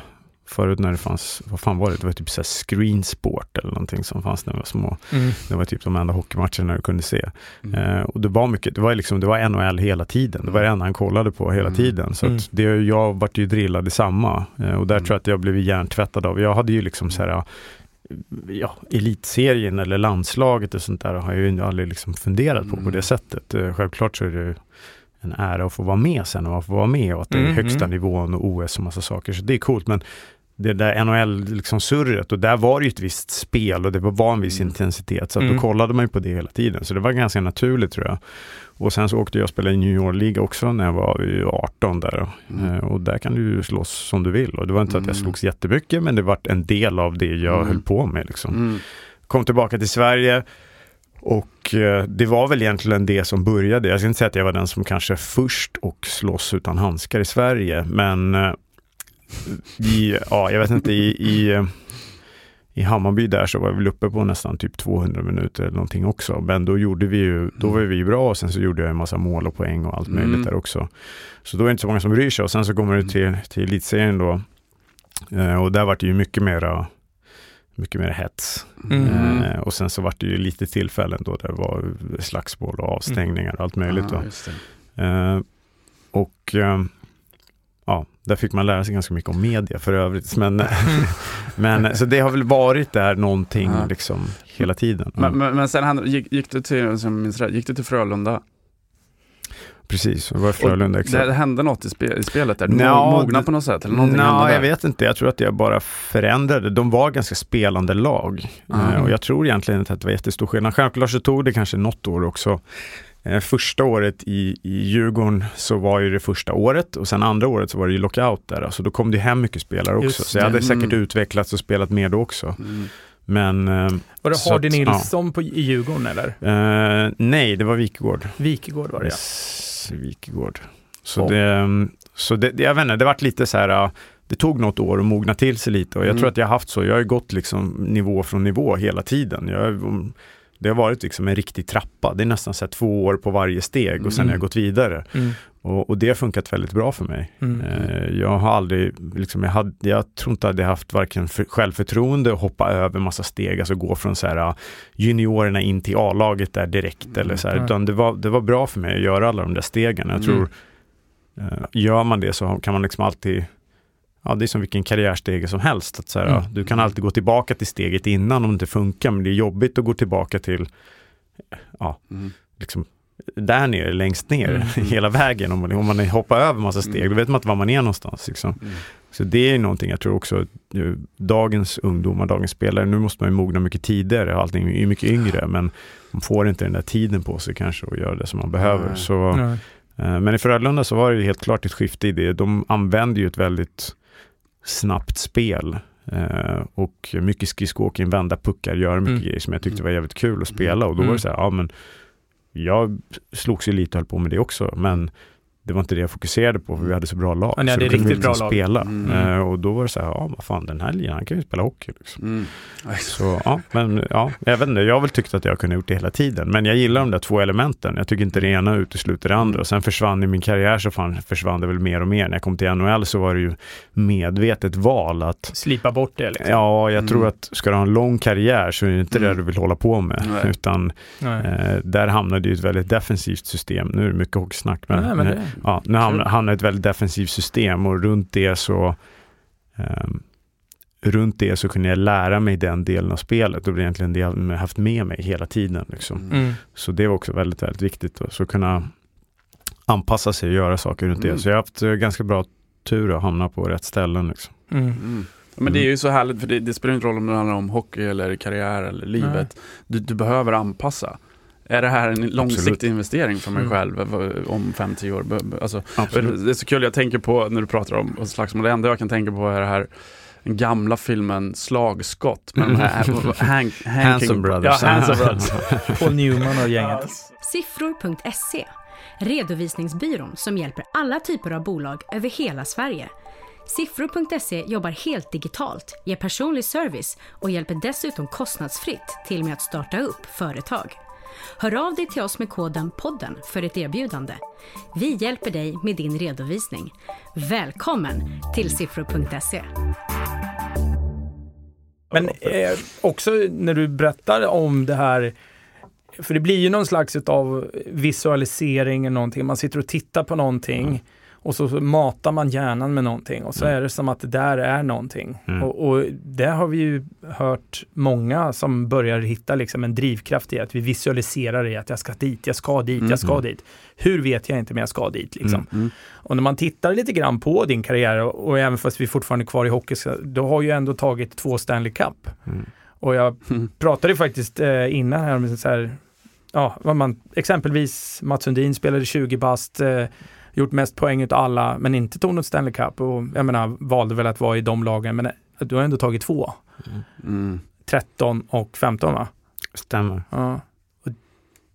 Förut när det fanns, vad fan var det? Det var typ så screen sport eller någonting som fanns när vi var små. Mm. Det var typ de enda hockeymatcherna du kunde se. Mm. Eh, och det var mycket, det var liksom, det var NHL hela tiden. Det var det enda han kollade på hela Mm. tiden. Så Mm. det, jag vart ju drillad i samma. Eh, och där Mm. tror jag att jag blev hjärntvättad av. Jag hade ju liksom så här, ja, elitserien eller landslaget och sånt där har jag ju aldrig liksom funderat på på Mm. det sättet. Eh, självklart så är det en ära att få vara med sen och att få vara med och att det är Mm, högsta mm. nivån och OS och massa saker. Så det är coolt. Men det där NHL-surret liksom surret, och där var det ju ett visst spel och det var en viss Mm. intensitet. Så att Mm. då kollade man ju på det hela tiden. Så det var ganska naturligt tror jag. Och sen så åkte jag och spelade i New York-liga också när jag var ju 18 där. Mm. Eh, Och där kan du ju slåss som du vill. Och det var inte att jag Mm. slogs jättemycket, men det var en del av det jag Mm. höll på med. Liksom. Mm. Kom tillbaka till Sverige och eh, det var väl egentligen det som började. Jag ska inte säga att jag var den som kanske först och slåss utan handskar i Sverige, men eh, i, ja, jag vet inte, i, i, i Hammarby där så var väl uppe på nästan typ 200 minuter eller någonting också. Men då gjorde vi ju, då var vi bra och sen så gjorde jag en massa mål och poäng och allt möjligt Mm. där också. Så då är det inte så många som bryr sig och sen så kommer det till, till elitserien då. Eh, och där var det ju mycket mera mycket mer hets. Mm. Eh, och sen så var det ju lite tillfällen då det var slagsmål och avstängningar och allt möjligt. Det. Eh, och eh, ja, där fick man lära sig ganska mycket om media för övrigt. Men, men så det har väl varit där någonting Ja. liksom hela tiden. Men, Mm. men, men sen han, gick, gick, du till, som minns rätt, gick du till Frölunda? precis. Det var Frölunda Och exakt. det hände något i, spe, i spelet där? Mognade det- på något sätt? Eller Nej, jag vet inte. Jag tror att jag bara förändrade. De var ganska spelande lag. Mm. Och jag tror egentligen inte att det var jättestor skillnad. Självklart så tog det kanske något år också. Eh, första året i, i Djurgården så var ju det första året och sen andra året så var det ju lockout där. Så då kom det hem mycket spelare också. Just Så jag hade det. säkert Mm. utvecklats och spelat mer då också. Mm. Men eh, Var det Hardy att, Nilsson på, i Djurgården eller? eh, nej, det var Wikegård. Wikegård var det ja. Yes, Wikegård. Så, Ja. det, så det, jag vet inte, det vart lite så här, det tog något år att mogna till sig lite och jag Mm. tror att jag har haft så, jag har ju gått liksom nivå från nivå hela tiden. Jag, det har varit liksom en riktig trappa, det är nästan så två år på varje steg och sen Mm. har jag gått vidare. Mm. Och, och det har funkat väldigt bra för mig. Mm. Eh, Jag har aldrig, liksom, jag, hade, jag tror inte att jag haft varken för, självförtroende att hoppa över massa steg, alltså gå från så här, äh, juniorerna in till A-laget där direkt. Eller så här, Mm. utan det var, det var bra för mig att göra alla de där stegen. Jag Mm. tror, eh, gör man det så kan man liksom alltid Ja, det är som vilken karriärstege som helst. Att så här, Mm. Du kan alltid gå tillbaka till steget innan om det inte funkar, men det är jobbigt att gå tillbaka till ja, Mm. liksom, där nere, längst ner, Mm. hela vägen. Om man, om man hoppar över massa steg, Mm. då vet man inte var man är någonstans. Liksom. Mm. Så det är någonting jag tror också, nu, dagens ungdomar, dagens spelare, nu måste man ju mogna mycket tidigare, allting är mycket yngre, men man får inte den där tiden på sig kanske att göra det som man behöver. Så, eh, men i Frölunda så var det ju helt klart ett skifte i det. De använde ju ett väldigt snabbt spel. Eh, och mycket skridskoåkning, vända puckar, göra mycket Mm. grejer som jag tyckte var jävligt kul att spela. Och då Mm. var det så här, ja men jag slogs ju lite och höll på med det också, men det var inte det jag fokuserade på för vi hade så bra lag. Ja, ni så hade då kunde vi riktigt bra liksom lag. spela. Mm. Eh, och då var det så här, ja vad fan den här ligan, han kan ju spela hockey. Liksom. Mm. Så ja, men ja, jag vet inte, jag har väl tyckt att jag kunde gjort det hela tiden. Men jag gillar de där två elementen. Jag tycker inte det ena utesluter det andra. Och sen försvann i min karriär så fan, försvann det väl mer och mer. När jag kom till NHL så var det ju medvetet val att Slipa bort det liksom. Ja, jag tror Mm. att ska du ha en lång karriär så är det inte det Mm. du vill hålla på med. Nej. Utan Nej. eh, där hamnade ju ett väldigt defensivt system. Nu är det mycket hockeysnack. Men, Nej, men det, ja, nu hamnar, hamnar ett väldigt defensivt system och runt det så ehm, runt det så kunde jag lära mig den delen av spelet och det är egentligen det jag haft med mig hela tiden. Liksom. Mm. mm. Så det var också väldigt, väldigt viktigt. Då. Så kunna anpassa sig och göra saker runt Mm. det. Så jag har haft eh, ganska bra tur att hamna på rätt ställen. Liksom. Mm. Mm. Ja, Men det är ju så härligt, för det, det spelar inte roll om det handlar om hockey eller karriär eller livet. Du, du behöver anpassa. Är det här en långsiktig Absolut. investering för mig Mm. själv om 50 år? Alltså, Absolut. det är så kul, jag tänker på när du pratar om slagsmål, det enda jag kan tänka på är det här den gamla filmen Slagskott med de här Hank, Hanking, Hanson Brothers. Ja, Hanson Brothers. Paul Newman och gänget. Siffror.se Redovisningsbyrån som hjälper alla typer av bolag över hela Sverige. Siffror.se jobbar helt digitalt, ger personlig service och hjälper dessutom kostnadsfritt till med att starta upp företag. Hör av dig till oss med koden podden för ett erbjudande. Vi hjälper dig med din redovisning. Välkommen till siffror.se. Men eh, också när du berättar om det här, för det blir ju någon slags av visualisering eller någonting. Man sitter och tittar på någonting och så matar man hjärnan med någonting och så Mm. är det som att det där är någonting. Mm. Och, och det har vi ju hört många som börjar hitta liksom en drivkraft i att vi visualiserar i att jag ska dit, jag ska dit, jag ska Mm. dit. Hur vet jag inte men jag ska dit liksom. Mm. Mm. Och när man tittar lite grann på din karriär och, och även fast vi fortfarande är kvar i hockey, du har ju ändå tagit två Stanley Cup. Mm. Och jag Mm. pratade faktiskt eh, innan här om så här, ja, vad man, exempelvis Mats Sundin spelade 20 bast, eh, gjort mest poäng utav alla, men inte tog något Stanley Cup och jag menar, valde väl att vara i de lagen, men eh, du har ändå tagit två. Mm. 13 och 15 va? Stämmer. Ja. Och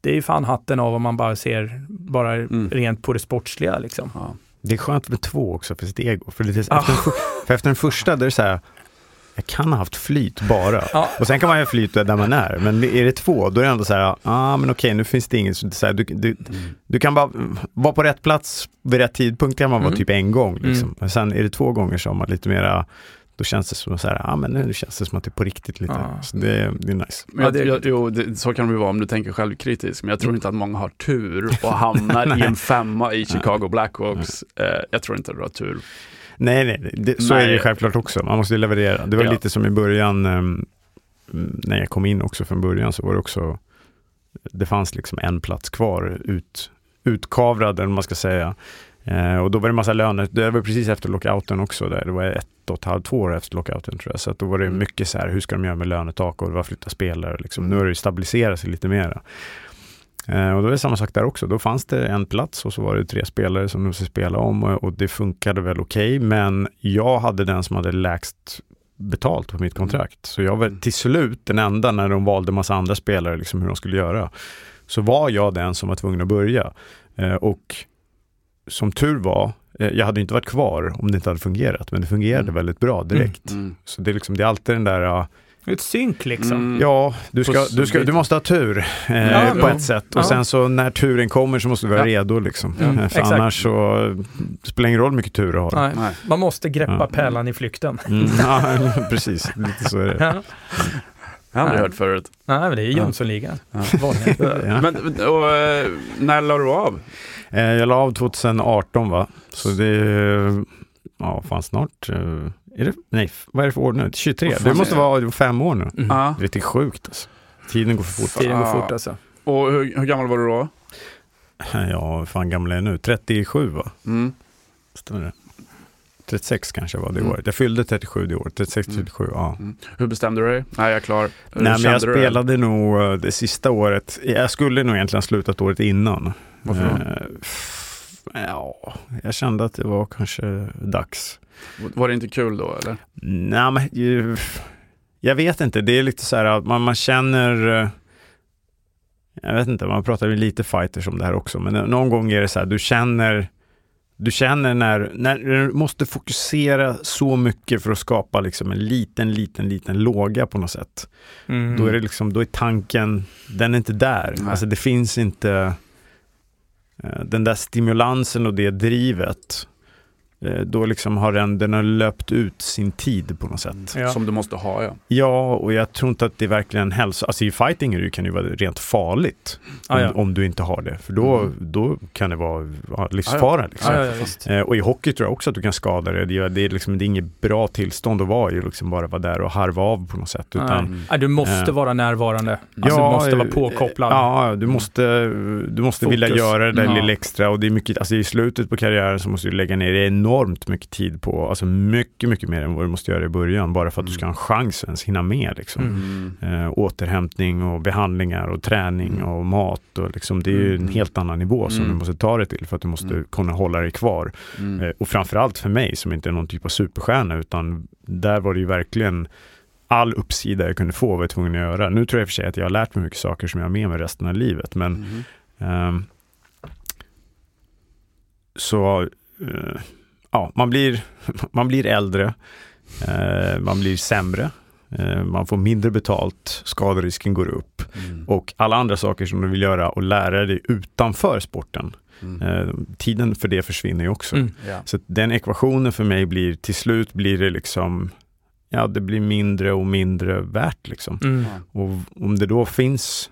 det är ju fan hatten av om man bara ser, bara Mm. rent på det sportsliga liksom. Ja. Det är skönt med två också för sitt ego. För, det är, Ah. efter, den, för- för efter den första, då är det så här, jag kan ha haft flyt bara. Ja. Och sen kan man ju ha flyt där man är. Men är det två, då är det ändå så här, ah, men okej, nu finns det inget. Så här, du, du, Mm. du kan bara vara på rätt plats vid rätt tidpunkt kan man vara Mm. typ en gång. Liksom. Mm. Men sen är det två gånger som man lite mera, då känns det som så här, ah, men nu känns det som att det är på riktigt lite. Ja. Så det, det är nice. Men jag, jag, jo, det, så kan det vara om du tänker självkritiskt, men jag tror inte att många har tur och hamnar i en femma i Chicago Blackhawks. Eh, jag tror inte du har tur. Nej, nej. Det, så Nej. är det ju självklart också. Man måste leverera. Det var Ja. lite som i början, ehm, när jag kom in också från början så var det också, det fanns liksom en plats kvar ut, utkavrad, eller man ska säga. Eh, och då var det massa löner, det var precis efter lockouten också, där. det var ett och ett halvt, två år efter lockouten tror jag. Så då var det Mm. mycket så här, hur ska de göra med lönetak och vad flyttar spelare? Liksom. Nu har det stabiliserat sig lite mera. Eh, och då är det samma sak där också. Då fanns det en plats och så var det tre spelare som de skulle spela om och, och det funkade väl okej. men jag hade den som hade lägst betalt på mitt kontrakt. Så jag var till slut den enda när de valde massa andra spelare, liksom hur de skulle göra. Så var jag den som var tvungen att börja. Eh, och som tur var, eh, jag hade inte varit kvar om det inte hade fungerat, men det fungerade Mm. väldigt bra direkt. Mm. Så det är, liksom, det är alltid den där, Ett synk liksom. Mm. ja, du, ska, du, ska, du måste ha tur eh, Ja, på ja. ett sätt. Och Ja. sen så när turen kommer så måste du vara Ja. redo liksom. Mm, för annars så eh, det spelar ingen roll hur mycket tur du har. Nej. Nej. Man måste greppa Ja. pärlan i flykten. Mm, ja, precis, lite så är det. Ja. Jag har aldrig hört förut. Nej, men det är. Jönssonligan. Ja. Men och, eh, när la du av? Eh, jag la av 2018 va, så det är, ja fan snart, är det, nej, vad är det för år nu? 23? Vad fan Det måste är vara fem år nu. Mm. Ja. Det är sjukt alltså. Tiden går för fort. Tiden går fort alltså. Och hur, hur gammal var du då? Ja, hur fan gammal är jag nu? 37 va? Mm. Stämmer det? 36 kanske var det Mm. året. Jag fyllde 37 det året. 36, 37, ja. Mm. Hur bestämde du dig? Nej, jag är klar. Hur Nej, men jag du det? spelade nog eh, det sista året. Jag skulle nog egentligen ha slutat året innan. Varför då? Eh, Ja, jag kände att det var kanske dags. Var det inte kul då eller? Nej, men ju- jag vet inte. Det är lite så här att man, man känner eh, jag vet inte, man pratar ju lite fighters om det här också, men någon gång är det så här, du känner du känner när, när du måste fokusera så mycket för att skapa liksom en liten, liten, liten låga på något sätt. Mm. Då är det liksom, då är tanken, den är inte där. Nej. Alltså det finns inte Eh, den där stimulansen och det drivet. Eh, då liksom har den, den har löpt ut sin tid på något sätt. Ja. Som du måste ha ja. Ja, och jag tror inte att det är verkligen hälsa. Alltså i fighting är det, kan det ju vara rent farligt Ah, om, ja. om du inte har det. För då, Mm. då kan det vara ja, livsfara. Liksom. Ah, ja, ja, visst. Eh, och i hockey tror jag också att du kan skada dig. Det, det, är liksom, det är inget bra tillstånd att vara i, liksom bara vara där och harva av på något sätt. Utan. Mm. Du måste Eh. vara närvarande. Alltså, du måste vara påkopplad. Ja, du måste, du måste Fokus. vilja göra det där Ja. lilla extra och det är mycket, alltså i slutet på karriären så måste du lägga ner enormt mycket tid på, alltså mycket, mycket mer än vad du måste göra i början, bara för att du ska ha en chans ens hinna med liksom. Mm. Mm. Eh, återhämtning och behandlingar och träning Mm. och mat och liksom, det är ju en Mm. helt annan nivå som Mm. du måste ta dig till för att du måste Mm. kunna hålla dig kvar. Mm. Eh, och framförallt för mig som inte är någon typ av superstjärna utan där var det ju verkligen all uppsida jag kunde få var jag tvungen att göra. Nu tror jag i och för sig att jag har lärt mig mycket saker som jag har med mig resten av livet men ehm, så eh, ja, man blir, man blir äldre, eh, man blir sämre, eh, man får mindre betalt, skaderisken går upp Mm. och alla andra saker som du vill göra och lära dig utanför sporten. Mm. Eh, tiden för det försvinner ju också. Mm. Ja. Så den ekvationen för mig blir, till slut blir det liksom, ja det blir mindre och mindre värt liksom. Mm. Och om det då finns,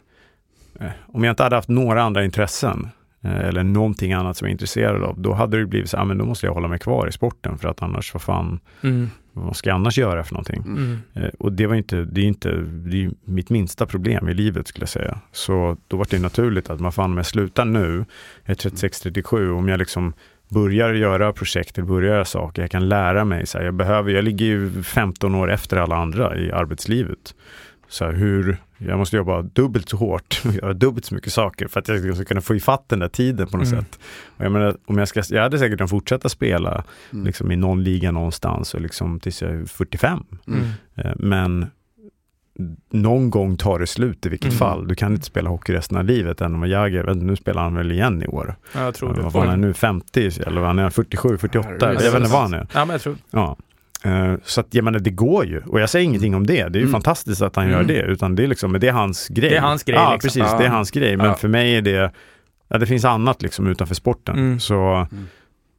eh, om jag inte hade haft några andra intressen eller någonting annat som jag är intresserad av, då hade det blivit så här, men då måste jag hålla mig kvar i sporten för att annars, vad fan, Mm. vad ska jag annars göra för någonting? Mm. Eh, Och det var inte, det är inte, det är mitt minsta problem i livet skulle jag säga. Så då var det naturligt att man fan om jag slutar nu, jag är 36-37, om jag liksom börjar göra projekt eller börjar göra saker, jag kan lära mig. Så här, jag, behöver, jag ligger ju 15 år efter alla andra i arbetslivet. Så här, hur, jag måste jobba dubbelt så hårt och göra dubbelt så mycket saker för att jag ska kunna få ifatt den där tiden på något Mm. sätt. Och jag, menar, om jag, ska, jag hade säkert kunnat fortsätta spela Mm. liksom, i någon liga någonstans och liksom, tills jag är 45. Mm. Eh, Men någon gång tar det slut i vilket Mm. fall. Du kan inte spela hockey resten av livet. Än om jag nu spelar han väl igen i år. Ja, jag tror det. Vad var han är nu? 50? Eller han är 47, 48? Herregud. Jag vet inte vad han är. Ja, men jag tror... Ja. Eh, Så att jag menar, det går ju. Och jag säger ingenting om det. Det är ju Mm. fantastiskt att han gör Mm. det. Utan det är liksom, det är hans grej. Det är hans grej, Ja, liksom. precis. Ja. Det är hans grej. Men Ja. för mig är det, ja, det finns annat liksom utanför sporten. Mm. Så Mm.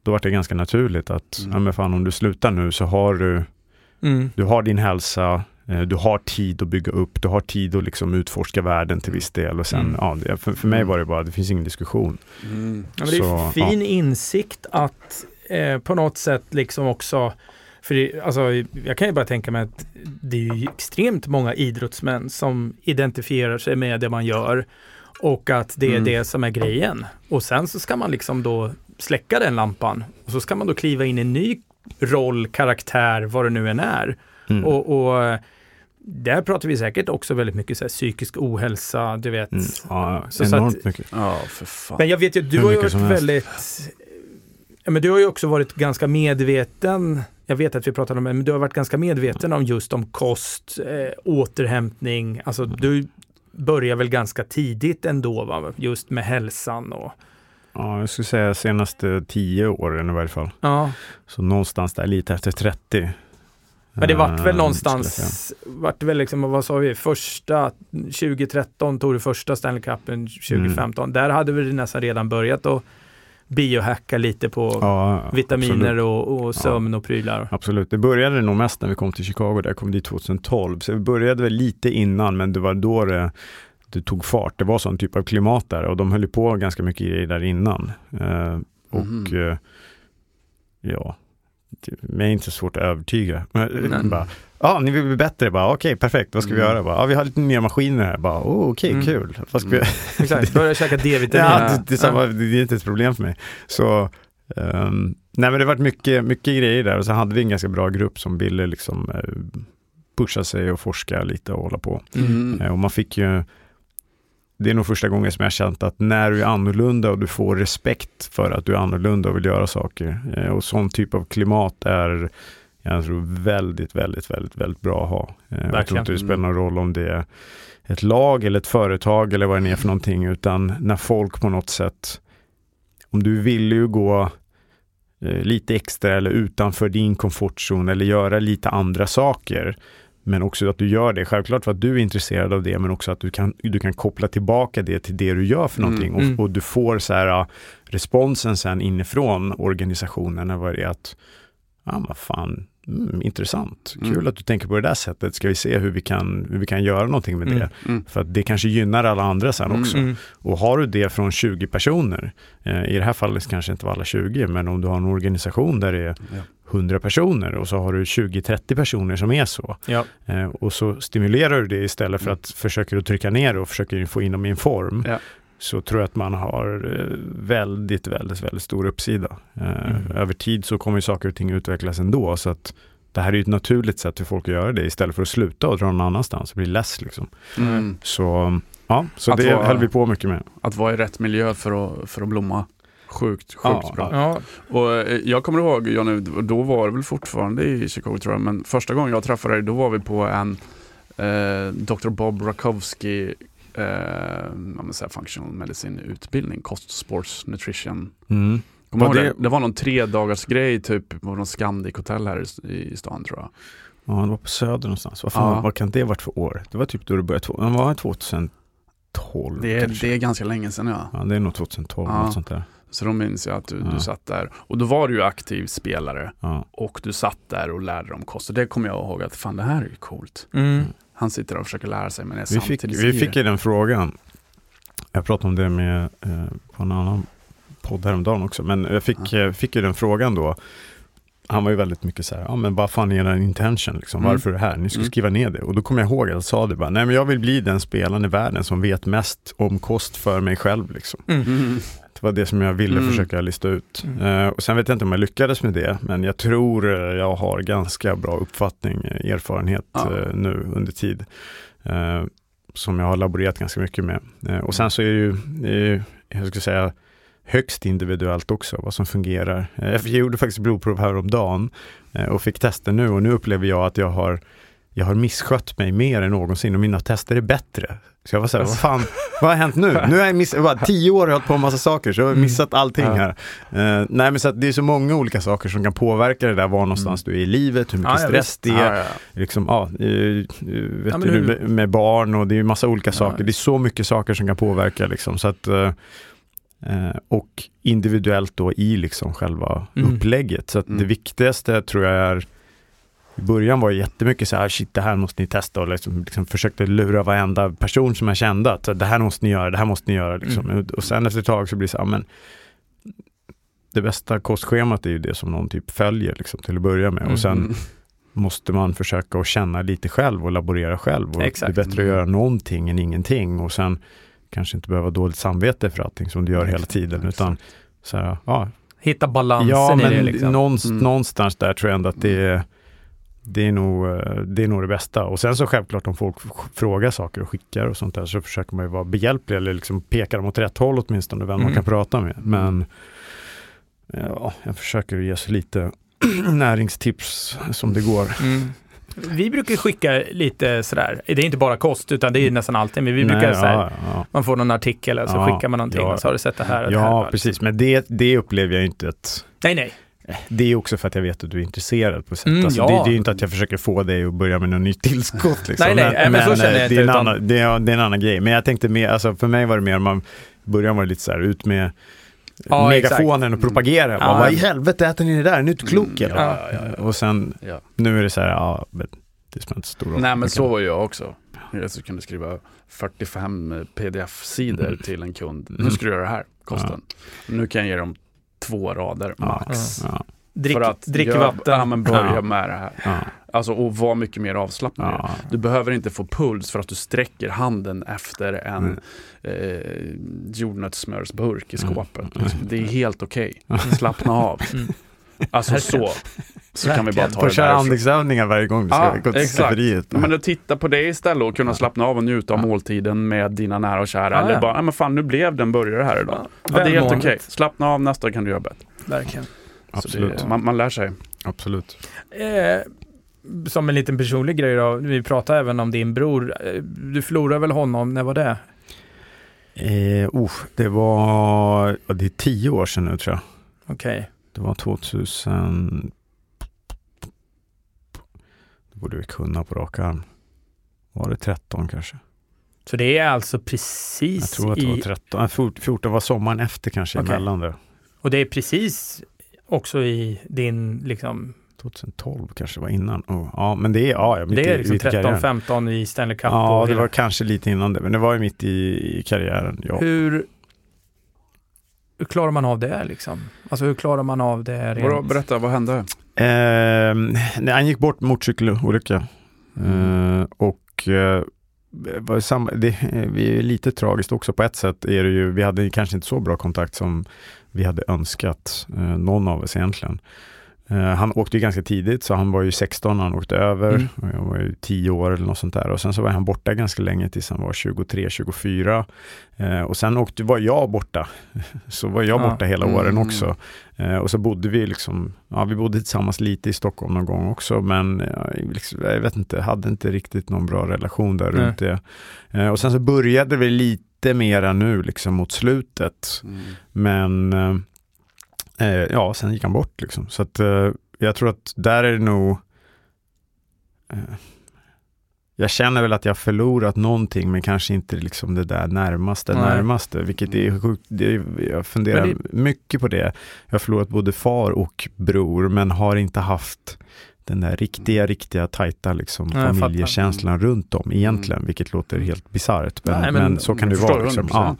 då var det ganska naturligt att, Mm. ja men fan om du slutar nu så har du Mm. du har din hälsa, eh, du har tid att bygga upp, du har tid att liksom utforska världen till viss del. Och sen, Mm. ja, det, för, för mig var det bara, det finns ingen diskussion. Mm. Ja, men det är Så, fin insikt att eh, på något sätt liksom också för det, alltså, jag kan ju bara tänka mig att det är ju extremt många idrottsmän som identifierar sig med det man gör Och att det är Mm. det som är grejen. Och sen så ska man liksom då släcka den lampan. Och så ska man då kliva in i en ny roll, karaktär, vad det nu än är. Mm. Och, och där pratar vi säkert också väldigt mycket så här, psykisk ohälsa, du vet. Mm. Ja, Så- så enormt att- mycket. Ja, för fan. Men jag vet ju, du Hur har ju varit väldigt... Ja, men du har ju också varit ganska medveten, jag vet att vi pratade om det, men du har varit ganska medveten om just om kost, eh, återhämtning, alltså du börjar väl ganska tidigt ändå, va? just med hälsan och... Ja, jag skulle säga senaste tio åren i varje fall. Ja, Så någonstans där lite efter 30. men det vart eh, väl säga. någonstans, vart väl liksom, vad sa vi, första, 2013 tog du första Stanley Cupen, 2015, Mm. där hade vi nästan redan börjat att biohacka lite på Ja, vitaminer och, och sömn och prylar. Absolut, det började nog mest när vi kom till Chicago, där jag kom dit 2012. Så vi började väl lite innan, men det var då det, det tog fart. Det var sån typ av klimat där och de höll på ganska mycket i det där innan. Eh, och Mhm. eh, ja, mig är inte svårt att övertyga. Bara, ja, ni vill bli bättre? Bara, Okej, perfekt, vad ska vi Mm. göra? Bara, ja, vi har lite nya maskiner här. Bara, oh, Okej, Mm. kul. Vad ska vi... Mm. Exakt, börja käka D-vitamin. Ja, det, det, är samma, det är inte ett problem för mig. Så, ehm, nej men det har varit mycket, mycket grejer där och så hade vi en ganska bra grupp som ville liksom eh, pusha sig och forska lite och hålla på. Mm. Eh, och man fick ju, det är nog första gången som jag har känt att när du är annorlunda och du får respekt för att du är annorlunda och vill göra saker. Eh, och sån typ av klimat är jag tror väldigt, väldigt, väldigt, väldigt bra att ha. Eh, jag tror Verkligen. inte det spelar någon roll om det är ett lag eller ett företag eller vad det är för någonting, utan när folk på något sätt, om du vill ju gå eh, lite extra eller utanför din komfortzon eller göra lite andra saker, men också att du gör det, självklart för att du är intresserad av det, men också att du kan, du kan koppla tillbaka det till det du gör för Mm, någonting och, mm. och du får så här ah, responsen sen inifrån organisationen, vad det är att, ja vad fan, mm, intressant, kul Mm. att du tänker på det där sättet, ska vi se hur vi kan, hur vi kan göra någonting med Mm. det. Mm. För att det kanske gynnar alla andra sen Mm. också. Mm. Och har du det från 20 personer, eh, i det här fallet kanske inte var alla 20, men om du har en organisation där det är Ja. 100 personer och så har du 20-30 personer som är så. Ja. Eh, och så stimulerar du det istället för att försöka att trycka ner och försöker få in dem i en form. Ja. Så tror jag att man har eh, väldigt, väldigt, väldigt stor uppsida. Eh, Mm. Över tid så kommer saker och ting utvecklas ändå. Så att det här är ett naturligt sätt för folk att göra det istället för att sluta och dra någon annanstans och bli less. Liksom. Mm. Så ja, så Att det vara- höll vi på mycket med. Att vara i rätt miljö för att, för att blomma. Sjukt, sjukt Ja, bra. Ja. Och eh, jag kommer ihåg, Johnny, då var det väl fortfarande i Chicago tror jag, men första gången jag träffade dig, då var vi på en eh, Dr. Bob Rakowski eh, här functional medicine utbildning, kost, sports, nutrition. Mm. Var det- det? det var någon tre dagars grej typ på någon Scandic hotell här i, i stan tror jag. Ja, det var på Söder någonstans. Vad, fan, Ja. vad kan det varit för år? Det var typ då det började, det var 2012 Det är, kanske. det är ganska länge sedan ja. Ja, det är nog 2012, Ja. något sånt där. Så då minns jag att du, Ja. du satt där. Och då var du ju aktiv spelare Ja. och du satt där och lärde om kost. Och det kommer jag ihåg att fan det här är ju coolt. Mm. Han sitter och försöker lära sig men är Vi, fick, vi fick ju den frågan. Jag pratade om det med eh, på en annan podd häromdagen också. Men jag fick, eh, fick ju den frågan då. Han var ju väldigt mycket så här, ja men vad fan är den intention liksom? Mm. Varför är det här? Ni ska Mm. skriva ner det. Och då kommer jag ihåg att jag sa det bara, nej men jag vill bli den spelaren i världen som vet mest om kost för mig själv liksom. Mm. Det var det som jag ville Mm. försöka lista ut. Mm. Eh, och sen vet jag inte om jag lyckades med det, men jag tror eh, jag har ganska bra uppfattning, eh, erfarenhet Ja. nu under tid. Som jag har laborerat ganska mycket med. Och sen så är det ju, jag ska säga, högst individuellt också, vad som fungerar. Jag gjorde faktiskt blodprov häromdagen och fick tester nu och nu upplever jag att jag har jag har misskött mig mer än någonsin och mina tester är bättre. Så jag var så här, vad fan, vad har hänt nu? Nu har jag missat, bara tio år har jag hållit på med massa saker, så jag har Mm. missat allting här. Eh, nej men så att det är så många olika saker som kan påverka det där, var någonstans du är i livet, hur mycket Ja, stress det är, Ja, ja. liksom, eh, eh, vet Ja, du, hur- med- barn och det är massa olika saker. Det är så mycket saker som kan påverka liksom. Så att, eh, och individuellt då i liksom själva Mm. upplägget. Så att Mm. det viktigaste tror jag är i början var det jättemycket så här, shit det här måste ni testa och liksom, liksom försökte lura varenda person som jag kände att det här måste ni göra, det här måste ni göra. Liksom. Mm. Och sen efter ett tag så blir det så här, men det bästa kostschemat är ju det som någon typ följer liksom, till att börja med. Och sen Mm. måste man försöka att känna lite själv och laborera själv. Och Exakt. Det är bättre att Mm. göra någonting än ingenting. Och sen kanske inte behöva dåligt samvete för allting som du gör hela tiden, utan så här, ja, Hitta balansen ja, i men det liksom. någonstans, Mm. någonstans där tror jag ändå att det är, det är, nog, eh, det är nog det bästa. Och sen så självklart om folk frågar saker och skickar och sånt där så försöker man ju vara behjälplig eller liksom peka dem åt rätt håll åtminstone, vem man Mm. kan prata med. Men ja, jag försöker ge så lite näringstips som det går. Mm. Vi brukar skicka lite sådär, det är inte bara kost utan det är nästan alltid, men vi brukar Nej, såhär, ja, ja. man får någon artikel och så Ja, skickar man någonting ja. och så har du sett det här och det här. Ja, precis. Men det, det upplever jag inte att Nej, nej. Det är också för att jag vet att du är intresserad på sätt. Mm, alltså, ja. det, det är ju inte att jag försöker få dig att börja med något nytt tillskott. Liksom. Nej, nej, nej, men så känner jag eh, inte, det, är en utan- annan, det, är, det är en annan grej. Men jag tänkte mer, alltså, för mig var det mer, man början var det lite så här, ut med Ja, megafonen och propagera. Ja. Bara, Vad i helvete äter ni det där? Är ni inte klok Mm, ja, ja, ja. Och sen, Ja. nu är det så här, ja, men det spelar inte så stor roll. Nej men så var jag också. Jag så kunde skriva 45 pdf-sidor Mm. till en kund. Mm. Nu ska du göra det här, kosten. Nu kan jag ge dem två rader max. ja, Drick, För att drick jag- vatten. Ja men börja Ja. med det här. ja, Alltså och var mycket mer avslappnad. ja. Du behöver inte få puls för att du sträcker handen efter en Mm. eh, jordnötssmörsburk i Mm. skåpet. Mm. Det är helt okej. Slappna av. Mm. Alltså så. Så kan vi bara ta Får det köra därifrån. andningsövningar varje gång du ska Ja, gå till exakt. skafferiet. Men att titta på det istället och kunna slappna av och njuta av Ja. måltiden med dina nära och kära. Ja, Eller ja. bara, men fan nu blev det en burgare här idag. Ja, det är helt okej. Slappna av, nästa kan du göra bättre. Verkligen. Absolut. Det, man, man lär sig. Absolut. Eh, som en liten personlig grej då, vi pratade även om din bror. Eh, Du förlorade väl honom, när var det? Eh, oh, det var, det är tio år sedan nu tror jag. Okej. Det var 2000. Det borde vi kunna på rak arm. Var det 13 kanske? Så det är alltså Jag precis tror att det var i, 13. Nej, 14 var sommaren efter kanske Okej. emellan där. och det är precis också i din, liksom, 2012 kanske var innan. Oh, ja, men det är, ja, mitt det i, är liksom mitt i karriären. 13-15 i Stanley Cup. Ja, det hela- var kanske lite innan det, men det var ju mitt i, i karriären. Ja. Hur, hur klarar man av det liksom? Alltså hur klarar man av det rent? Berätta, vad hände? Eh, nej, han gick bort motorcykelolycka. Mm. Eh, och eh, samma, det, vi är lite tragiskt också på ett sätt. Är det ju, vi hade kanske inte så bra kontakt som vi hade önskat, eh, någon av oss egentligen. Eh, han åkte ju ganska tidigt, så han var ju 16 när han åkte över. Mm. Och jag var ju 10 år eller något sånt där. Och sen så var han borta ganska länge tills han var 23, 24. Eh, och sen åkte, var jag borta. Så var jag Ja. borta hela Mm. åren också. Eh, och så bodde vi liksom, ja vi bodde tillsammans lite i Stockholm någon gång också, men ja, liksom, jag vet inte, hade inte riktigt någon bra relation där Nej. runt det. Eh, och sen så började vi lite mera nu liksom mot slutet, Mm. men eh, ja, sen gick han bort liksom. Så att eh, jag tror att där är det nog eh, jag känner väl att jag förlorat någonting men kanske inte liksom det där närmaste, Nej. närmaste, vilket är sjukt. Det jag funderar Men mycket på det. Jag har förlorat både far och bror men har inte haft den där riktiga, riktiga tajta liksom, fattar. familjekänslan runt om egentligen, vilket låter helt bisarrt. Men, men, men så kan det vara. Liksom. Ja.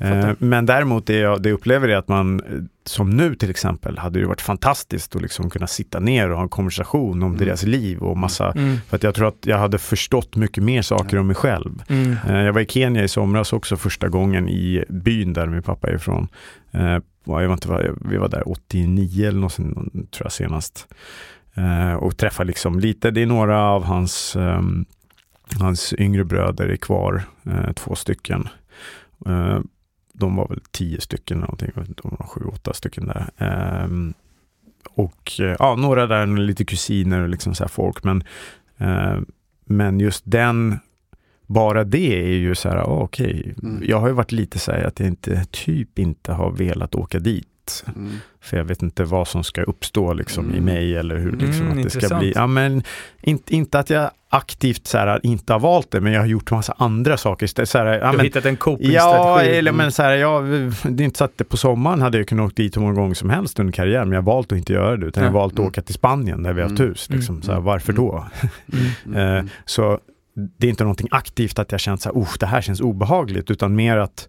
100%. Eh, Men däremot det jag det upplever är att man, eh, som nu till exempel, hade det varit fantastiskt att liksom kunna sitta ner och ha en konversation om Mm. deras liv och massa, Mm, för att jag tror att jag hade förstått mycket mer saker om mig själv. mm, Eh, Jag var i Kenya i somras också första gången i byn där min pappa är ifrån. Eh, Jag var inte, vi var där 89 eller något sånt, tror jag senast. Eh, Och träffade liksom lite, det är några av hans, ehm, hans yngre bröder är kvar, eh, två stycken. Eh, De var väl tio stycken någonting, de var sju, åtta stycken där. Ehm, Och ja, några där, lite kusiner och liksom så folk. Men, men just den bara det är ju så här, ah, okej, Mm. jag har ju varit lite så här att jag inte, typ inte har velat åka dit. Mm. För jag vet inte vad som ska uppstå liksom i Mm. mig eller hur liksom Mm, att det ska bli. Ja, men, inte, inte att jag aktivt så här, inte har valt det, men jag har gjort massa andra saker. istället. Så här, ja, du har men, hittat en Ja, copingstrategi. eller men så här, ja, det är inte så att det på sommaren hade jag kunnat åka dit hur många gånger som helst under karriären, men jag har valt att inte göra det, utan jag har Ja. valt att Mm. åka till Spanien där vi har haft Mm. hus. Liksom. Mm. Så här, varför Mm. då? Mm. Eh, Så det är inte någonting aktivt att jag känt så här, oh, det här känns obehagligt, utan mer att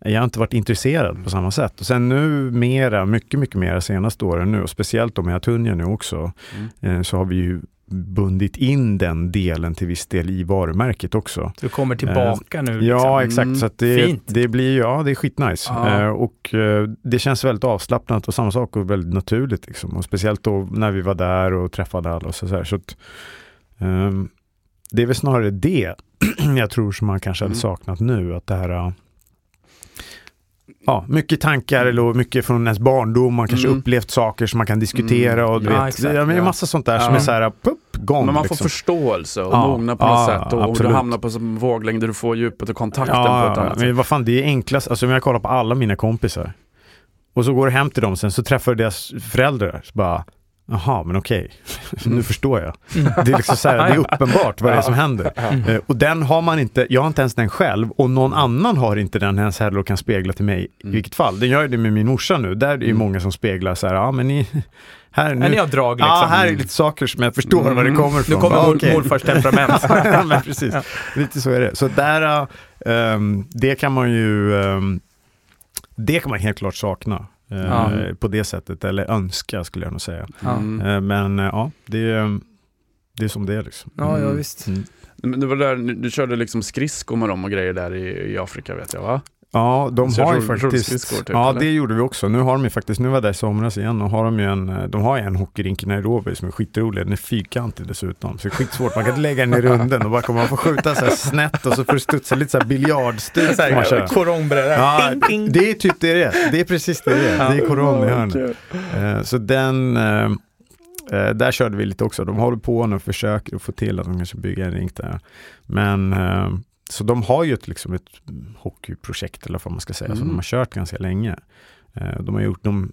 jag har inte varit intresserad på samma sätt. Och sen nu mera, mycket, mycket mera senaste åren nu, och speciellt om jag tunga nu också, Mm. eh, så har vi ju bundit in den delen till viss del i varumärket också. Du kommer tillbaka nu. Liksom. Ja, exakt. Mm, så det, fint. det blir, ja, det är skitnice. Ja. Eh, och eh, det känns väldigt avslappnat och samma sak och väldigt naturligt. Liksom. Och speciellt då när vi var där och träffade alla och så, så, här. så att, ehm, Det är väl snarare det jag tror som man kanske hade Mm. saknat nu. Att det här eh, Ja, mycket tankar eller mycket från ens barndom, man kanske Mm. upplevt saker som man kan diskutera Mm. och du Ja, vet, exakt, ja, men det är massa sånt där som är så här, pupp, gång. Men man får liksom. förståelse och Ja, mogna på något sätt och, och du hamnar på en våglängd där du får djupet och kontakten på ett annat sätt. men vad fan, det är enklast. Alltså om jag kollar på alla mina kompisar och så går du hem till dem sen så träffar du deras föräldrar. Så bara, jaha, men okej, nu förstår jag. Det är liksom så här, det är uppenbart vad det är som händer. Eh, och den har man inte, jag har inte ens den själv och någon annan har inte den ens heller och kan spegla till mig i Mm. vilket fall. Den gör ju det med min morsa nu, där är det ju Mm. många som speglar så här, ja men ni, här ni nu, har drag liksom. ja här är lite saker som jag förstår var det Mm. kommer Nu ifrån. kommer Bara, mor, okej. morfars temperament. ja, men precis. Lite så är det. Så där, ehm, det kan man ju, ehm, det kan man helt klart sakna. Eh, Ja. På det sättet, eller önska skulle jag nog säga. Ja. Mm. Eh, men eh, ja, det, är- det är som det är liksom. Ja, ja Mm. visst. Mm. Men det var där, du, du körde liksom skridskor med dem och grejer där i, i Afrika vet jag va? Ja, de Så har ju faktiskt, typ, ja eller? det gjorde vi också. Nu har de ju faktiskt, nu var jag där i somras igen och har de ju en, de har ju en hockeyrink i Nairobi som är skitrolig. Den är fyrkantig dessutom, så det är skitsvårt. Man kan inte lägga den i runden och bara kommer man få skjuta så här snett och så får du studsa lite så här biljardstuk. Ja, det är typ det det är. Det är precis det det är. Det är koron i hörnet. Eh, Så den, eh, eh, där körde vi lite också. De håller på nu och försöker få till att de kanske bygger en rink där. Men eh, så de har ju ett, liksom ett hockeyprojekt eller vad man ska säga som Mm. de har kört ganska länge. Eh, De har gjort, de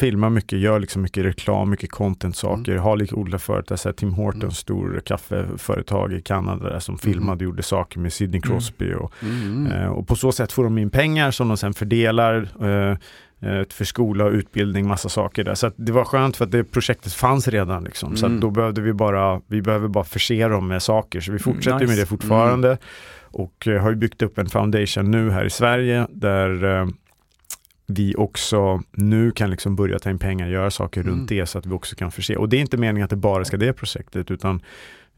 filmar mycket, gör liksom mycket reklam, mycket content saker, har lite olika företag, så här Tim Hortons Mm. stor kaffeföretag i Kanada där, som filmade och gjorde saker med Sidney Mm. Crosby och Mm. Eh, och på så sätt får de in pengar som de sen fördelar eh, för skola och utbildning, massa saker där. Så det var skönt för att det projektet fanns redan. Liksom. Så Mm. då behövde vi bara, vi behöver bara förse dem med saker. Så vi fortsätter nice. med det fortfarande. Och eh, har ju byggt upp en foundation nu här i Sverige där eh, vi också nu kan liksom börja ta in pengar, göra saker Mm. runt det så att vi också kan förse. Och det är inte meningen att det bara ska det projektet utan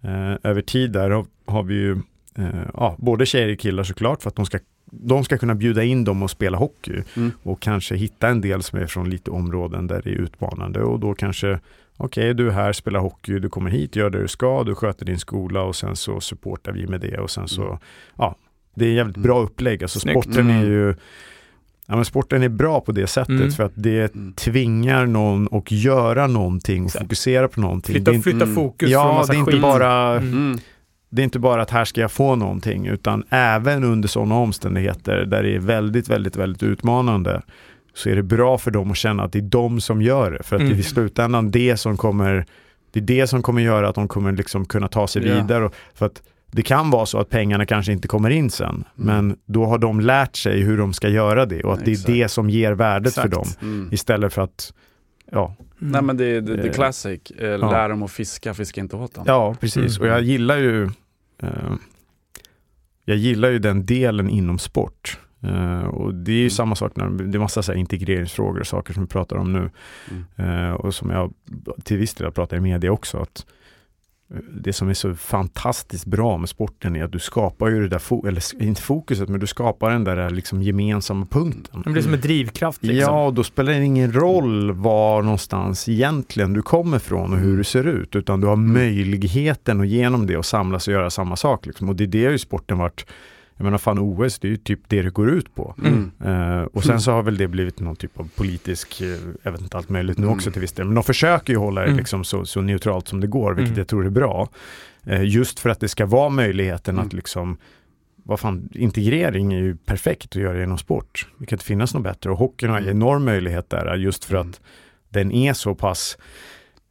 eh, över tid där har, har vi ju eh, ja, både tjejer och killar såklart för att de ska, de ska kunna bjuda in dem och spela hockey Mm. och kanske hitta en del som är från lite områden där det är utmanande och då kanske Okej, du är här, spelar hockey, du kommer hit, gör det du ska, du sköter din skola och sen så supportar vi med det och sen så, Mm. ja, det är en jävligt bra upplägg. Alltså Snyggt. sporten är Mm. ju, ja men sporten är bra på det sättet Mm. för att det Mm. tvingar någon att göra någonting och fokusera på någonting. Flytta, flytta Mm. fokus från ja, massa det är inte skit. bara Mm. Mm. Det är inte bara att här ska jag få någonting utan även under sådana omständigheter där det är väldigt, väldigt, väldigt utmanande så är det bra för dem att känna att det är de som gör det. För att Mm. det är i slutändan det som kommer det är det som kommer göra att de kommer liksom kunna ta sig Ja. vidare. Och- För att det kan vara så att pengarna kanske inte kommer in sen, Mm. men då har de lärt sig hur de ska göra det och att det är Exakt. det som ger värdet för Exakt. dem. Mm. Istället för att, ja, Mm. Nej men det är the, the Eh, classic, eh, lär dem att fiska, fiska inte åt dem. Ja, precis. Mm. Och jag gillar ju Jag gillar ju den delen inom sport. Eh, och det är ju Mm. samma sak när det är massa så här integreringsfrågor och saker som vi pratar om nu. Mm. Eh, och som jag till viss del pratar i media också. Att eh, det som är så fantastiskt bra med sporten är att du skapar ju det där, fo- eller inte fokuset, men du skapar den där liksom gemensamma punkten. Det blir som en drivkraft liksom. Ja, då spelar det ingen roll var någonstans egentligen du kommer ifrån och hur du ser ut, utan du har Mm. möjligheten att genom det och samlas och göra samma sak. Liksom. Och det är det ju sporten varit, jag menar fan OS, det är ju typ det det går ut på. Mm. Eh, och sen så har väl det blivit någon typ av politisk, eh, jag vet inte allt möjligt nu Mm. också till viss del, men de försöker ju hålla det Mm. liksom så, så neutralt som det går, vilket Mm. jag tror är bra. Eh, just för att det ska vara möjligheten Mm. att liksom vad fan, integrering är ju perfekt att göra genom sport. Det kan inte finnas något bättre och hockeyn har en Mm. enorm möjlighet där just för Mm. att den är så pass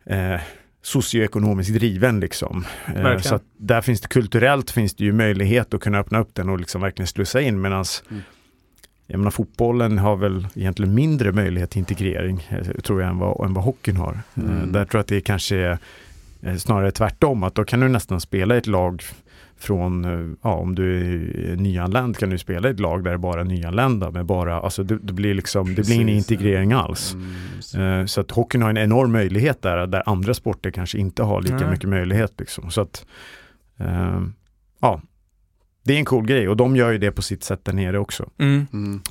eh, socioekonomiskt driven liksom. Eh, Verkligen. så att där finns det kulturellt finns det ju möjlighet att kunna öppna upp den och liksom verkligen slussa in medan Mm. jag menar fotbollen har väl egentligen mindre möjlighet till integrering eh, tror jag än vad, än vad hockeyn har. Eh, Mm. där tror jag att det kanske är snarare tvärtom att då kan du nästan spela i ett lag från, eh, ja om du är nyanländ kan du spela i ett lag där det bara är nyanlända med bara, alltså det, det blir liksom, det blir ingen Precis, ja. integrering alls. Mm, Eh, Så att hockeyn har en enorm möjlighet där, där andra sporter kanske inte har lika Nej. mycket möjlighet. Liksom. Så att, eh, ja, det är en cool grej och de gör ju det på sitt sätt där nere också. Mm. Mm.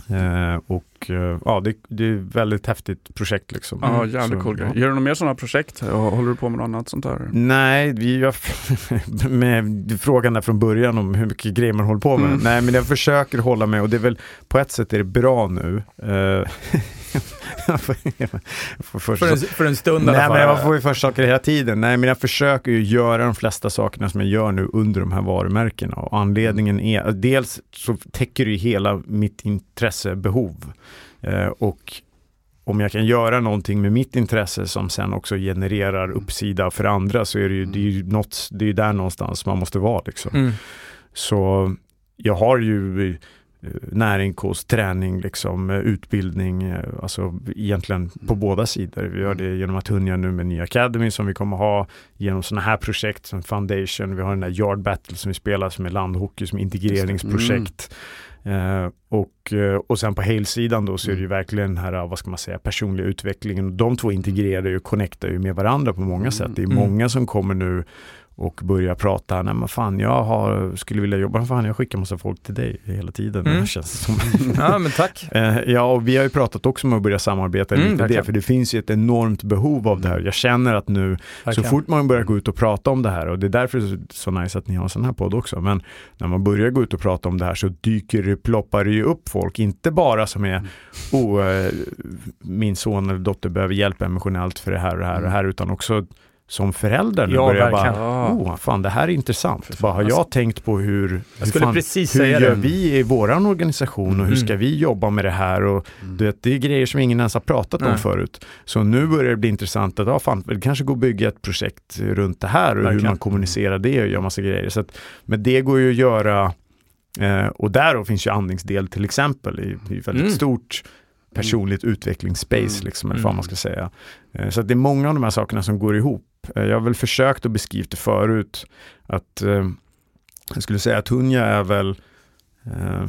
Eh, och eh, ja, det, det är ett väldigt häftigt projekt liksom. Ja, Mm. jävligt Så, cool grej. ja. Gör du några mer sådana projekt? Håller du på med något annat sånt där? Nej, vi gör med frågan där från början om hur mycket grejer man håller på med. Mm. Nej, men jag försöker hålla mig och det är väl på ett sätt är det bra nu. Eh, För, en, för en stund Nej, men jag får ju först saker hela tiden. Nej, men jag försöker ju göra de flesta sakerna som jag gör nu under de här varumärkena. Och anledningen är, dels så täcker det ju hela mitt intressebehov. Eh, och om jag kan göra någonting med mitt intresse som sen också genererar uppsida för andra så är det ju, det är ju, något, det är där någonstans man måste vara. Liksom. Mm. Så jag har ju eh, näringskost, träning, liksom, eh, utbildning, eh, alltså egentligen på båda sidor. Vi gör det genom att Hunja nu med ny Academy som vi kommer ha, genom sådana här projekt som Foundation, vi har den där Yard Battle som vi spelar som är landhockey som integreringsprojekt. Eh, och, och sen på Hale-sidan då så är det ju verkligen den här, vad ska man säga, personliga utvecklingen. De två integrerar ju och connectar ju med varandra på många sätt. Det är Mm. många som kommer nu och börjar prata, nej men fan jag har, skulle vilja jobba, fan jag skickar massa folk till dig hela tiden. Mm. Det känns som. Ja, men tack. Eh, ja, och vi har ju pratat också om att börja samarbeta Mm, lite det, för det finns ju ett enormt behov av det här. Jag känner att nu, så Verkligen. fort man börjar gå ut och prata om det här, och det är därför det är så- så nice att ni har en sån här podd också, men när man börjar gå ut och prata om det här så dyker det, ploppar det ju upp folk, inte bara som är, oh, min son eller dotter behöver hjälp emotionellt för det här och det här och det här, utan också som förälder nu Ja, börjar verkligen. bara, oh, fan det här är intressant. För fan. Bara, har jag tänkt på hur, hur, Jag skulle fan, precis hur säga gör det. vi i våran organisation och hur Mm. ska vi jobba med det här? Och, Mm. du vet, det är grejer som ingen ens har pratat om Nej. förut. Så nu börjar det bli intressant att ja, fan, det kanske går att bygga ett projekt runt det här och hur Verkligen. man kommunicerar det och gör massa grejer. Så att, men det går ju att göra eh, och där då finns ju andningsdel till exempel i, i väldigt Mm. stort personligt utvecklingsspace, Mm. liksom, eller Mm. vad man ska säga. Eh, så att det är många av de här sakerna som går ihop. Eh, jag har väl försökt att beskriva det förut, att eh, jag skulle säga att Hunja är väl, eh,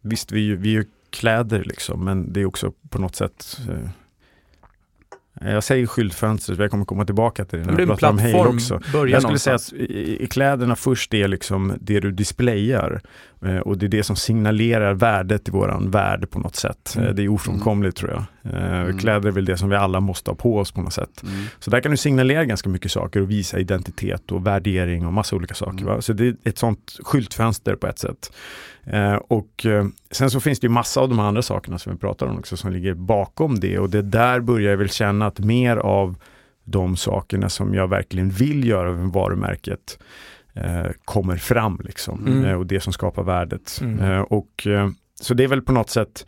visst vi, är ju- vi är ju kläder liksom, men det är också på något sätt eh, jag säger skyltfönstret, jag kommer komma tillbaka till det när en pratar om Hale plattform. också. Jag skulle säga någonstans. att i, kläderna först är liksom det du displayar eh, och det är det som signalerar värdet i våran värld på något sätt. Mm. Eh, det är ofrånkomligt tror jag. Eh, Mm. Kläder är väl det som vi alla måste ha på oss på något sätt. Mm. Så där kan du signalera ganska mycket saker och visa identitet och värdering och massa olika saker. Mm. Så det är ett sånt skyltfönster på ett sätt. Eh, och eh, sen så finns det ju massa av de andra sakerna som vi pratar om också som ligger bakom det och det där börjar jag väl känna att mer av de sakerna som jag verkligen vill göra med varumärket eh, kommer fram liksom. Mm. Eh, och det som skapar värdet. Mm. Och, så det är väl på något sätt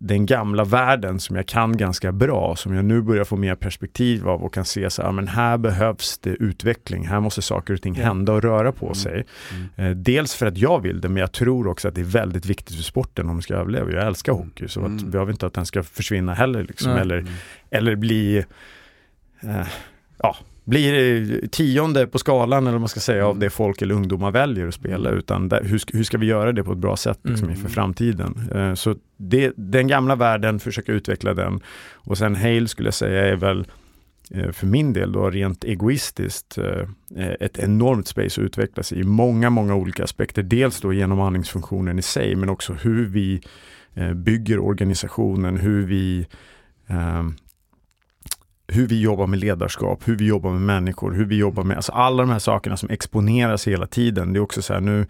den gamla världen som jag kan ganska bra, som jag nu börjar få mer perspektiv av och kan se så här, men här behövs det utveckling, här måste saker och ting hända och röra på Mm. sig. Mm. Eh, dels för att jag vill det, men jag tror också att det är väldigt viktigt för sporten om den ska överleva. Jag älskar hockey, så att Mm. jag vill inte att den ska försvinna heller. Liksom, eller, eller bli eh, ja, blir eh, tionde på skalan eller vad man ska säga av Mm. det folk eller ungdomar väljer att spela utan där, hur, ska- hur ska vi göra det på ett bra sätt liksom, Mm. inför framtiden. Eh, så det, den gamla världen, försöka utveckla den och sen Hale skulle jag säga är väl eh, för min del då rent egoistiskt ett enormt space att utvecklas i många, många olika aspekter. Dels då genom andningsfunktionen i sig men också hur vi bygger organisationen, hur vi ehm, hur vi jobbar med ledarskap, hur vi jobbar med människor, hur vi jobbar med, alltså alla de här sakerna som exponeras hela tiden. Det är också så här nu,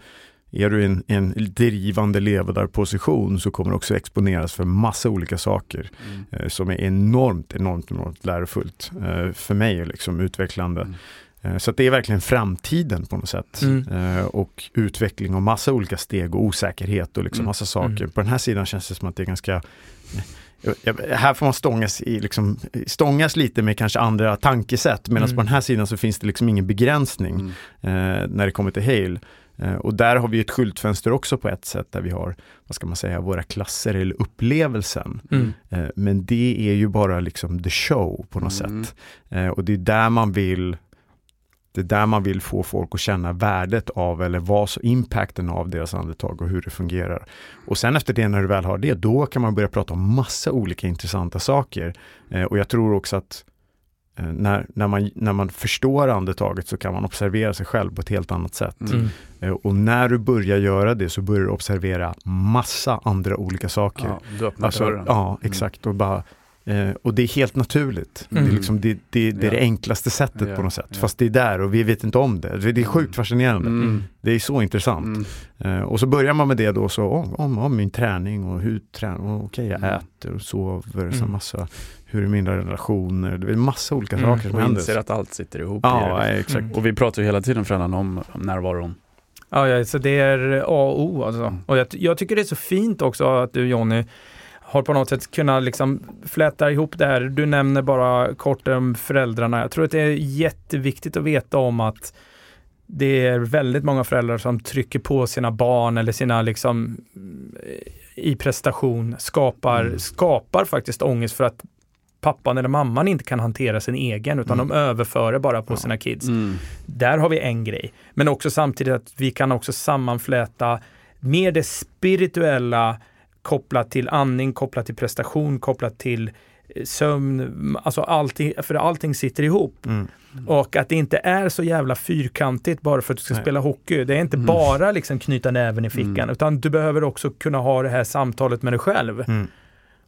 är du i en, en drivande ledarposition så kommer du också exponeras för massa olika saker Mm. eh, som är enormt, enormt, enormt lärofullt eh, för mig, liksom utvecklande. Mm. Eh, så det är verkligen framtiden på något sätt. Mm. Eh, och utveckling och massa olika steg och osäkerhet och liksom Mm. massa saker. Mm. På den här sidan känns det som att det är ganska här får man stångas, i, liksom, stångas lite med kanske andra tankesätt medan Mm. på den här sidan så finns det liksom ingen begränsning Mm. eh, när det kommer till Hale. Eh, och där har vi ett skyltfönster också på ett sätt där vi har, vad ska man säga, våra klasser eller upplevelsen. Mm. Eh, men det är ju bara liksom the show på något Mm. sätt. Eh, och det är där man vill det är där man vill få folk att känna värdet av eller vad så impacten av deras andetag och hur det fungerar. Och sen efter det, när du väl har det, då kan man börja prata om massa olika intressanta saker. Eh, och jag tror också att eh, när, när, man, när man förstår andetaget så kan man observera sig själv på ett helt annat sätt. Mm. Eh, och när du börjar göra det så börjar du observera massa andra olika saker. Ja, du öppnar Alltså, dörren. ja, exakt. Och, bara, eh, och det är helt naturligt. Mm. Det är, liksom, det, det, det, är det Ja. enklaste sättet Ja, på något sätt. ja. Fast det är där och vi vet inte om det. Det är sjukt fascinerande. Mm. Det är så intressant. Mm. Eh, och så börjar man med det då, så om, om, om min träning och hur tränar, och okej jag Mm. äter och sover, så Mm. massa, hur är mina relationer, det är massa olika Mm. saker som Och händer. inser att allt sitter ihop Ja, i det. exakt. Mm. Och vi pratar ju hela tiden föräldrarna om, om närvaron. Ja, ja, så det är A och O alltså. Mm. Och jag, jag tycker det är så fint också att du Jonny har på något sätt kunnat liksom fläta ihop det här. Du nämner bara kort om föräldrarna. Jag tror att det är jätteviktigt att veta om att det är väldigt många föräldrar som trycker på sina barn eller sina liksom i prestation skapar, Mm. skapar faktiskt ångest för att pappan eller mamman inte kan hantera sin egen utan Mm. de överför det bara på Ja. sina kids. Mm. Där har vi en grej. Men också samtidigt att vi kan också sammanfläta mer det spirituella kopplat till andning, kopplat till prestation, kopplat till eh, sömn, alltså allting, för allting sitter ihop. Mm. Och att det inte är så jävla fyrkantigt bara för att du ska Nej. spela hockey. Det är inte Mm. bara liksom knyta näven i fickan, Mm. utan du behöver också kunna ha det här samtalet med dig själv. Mm.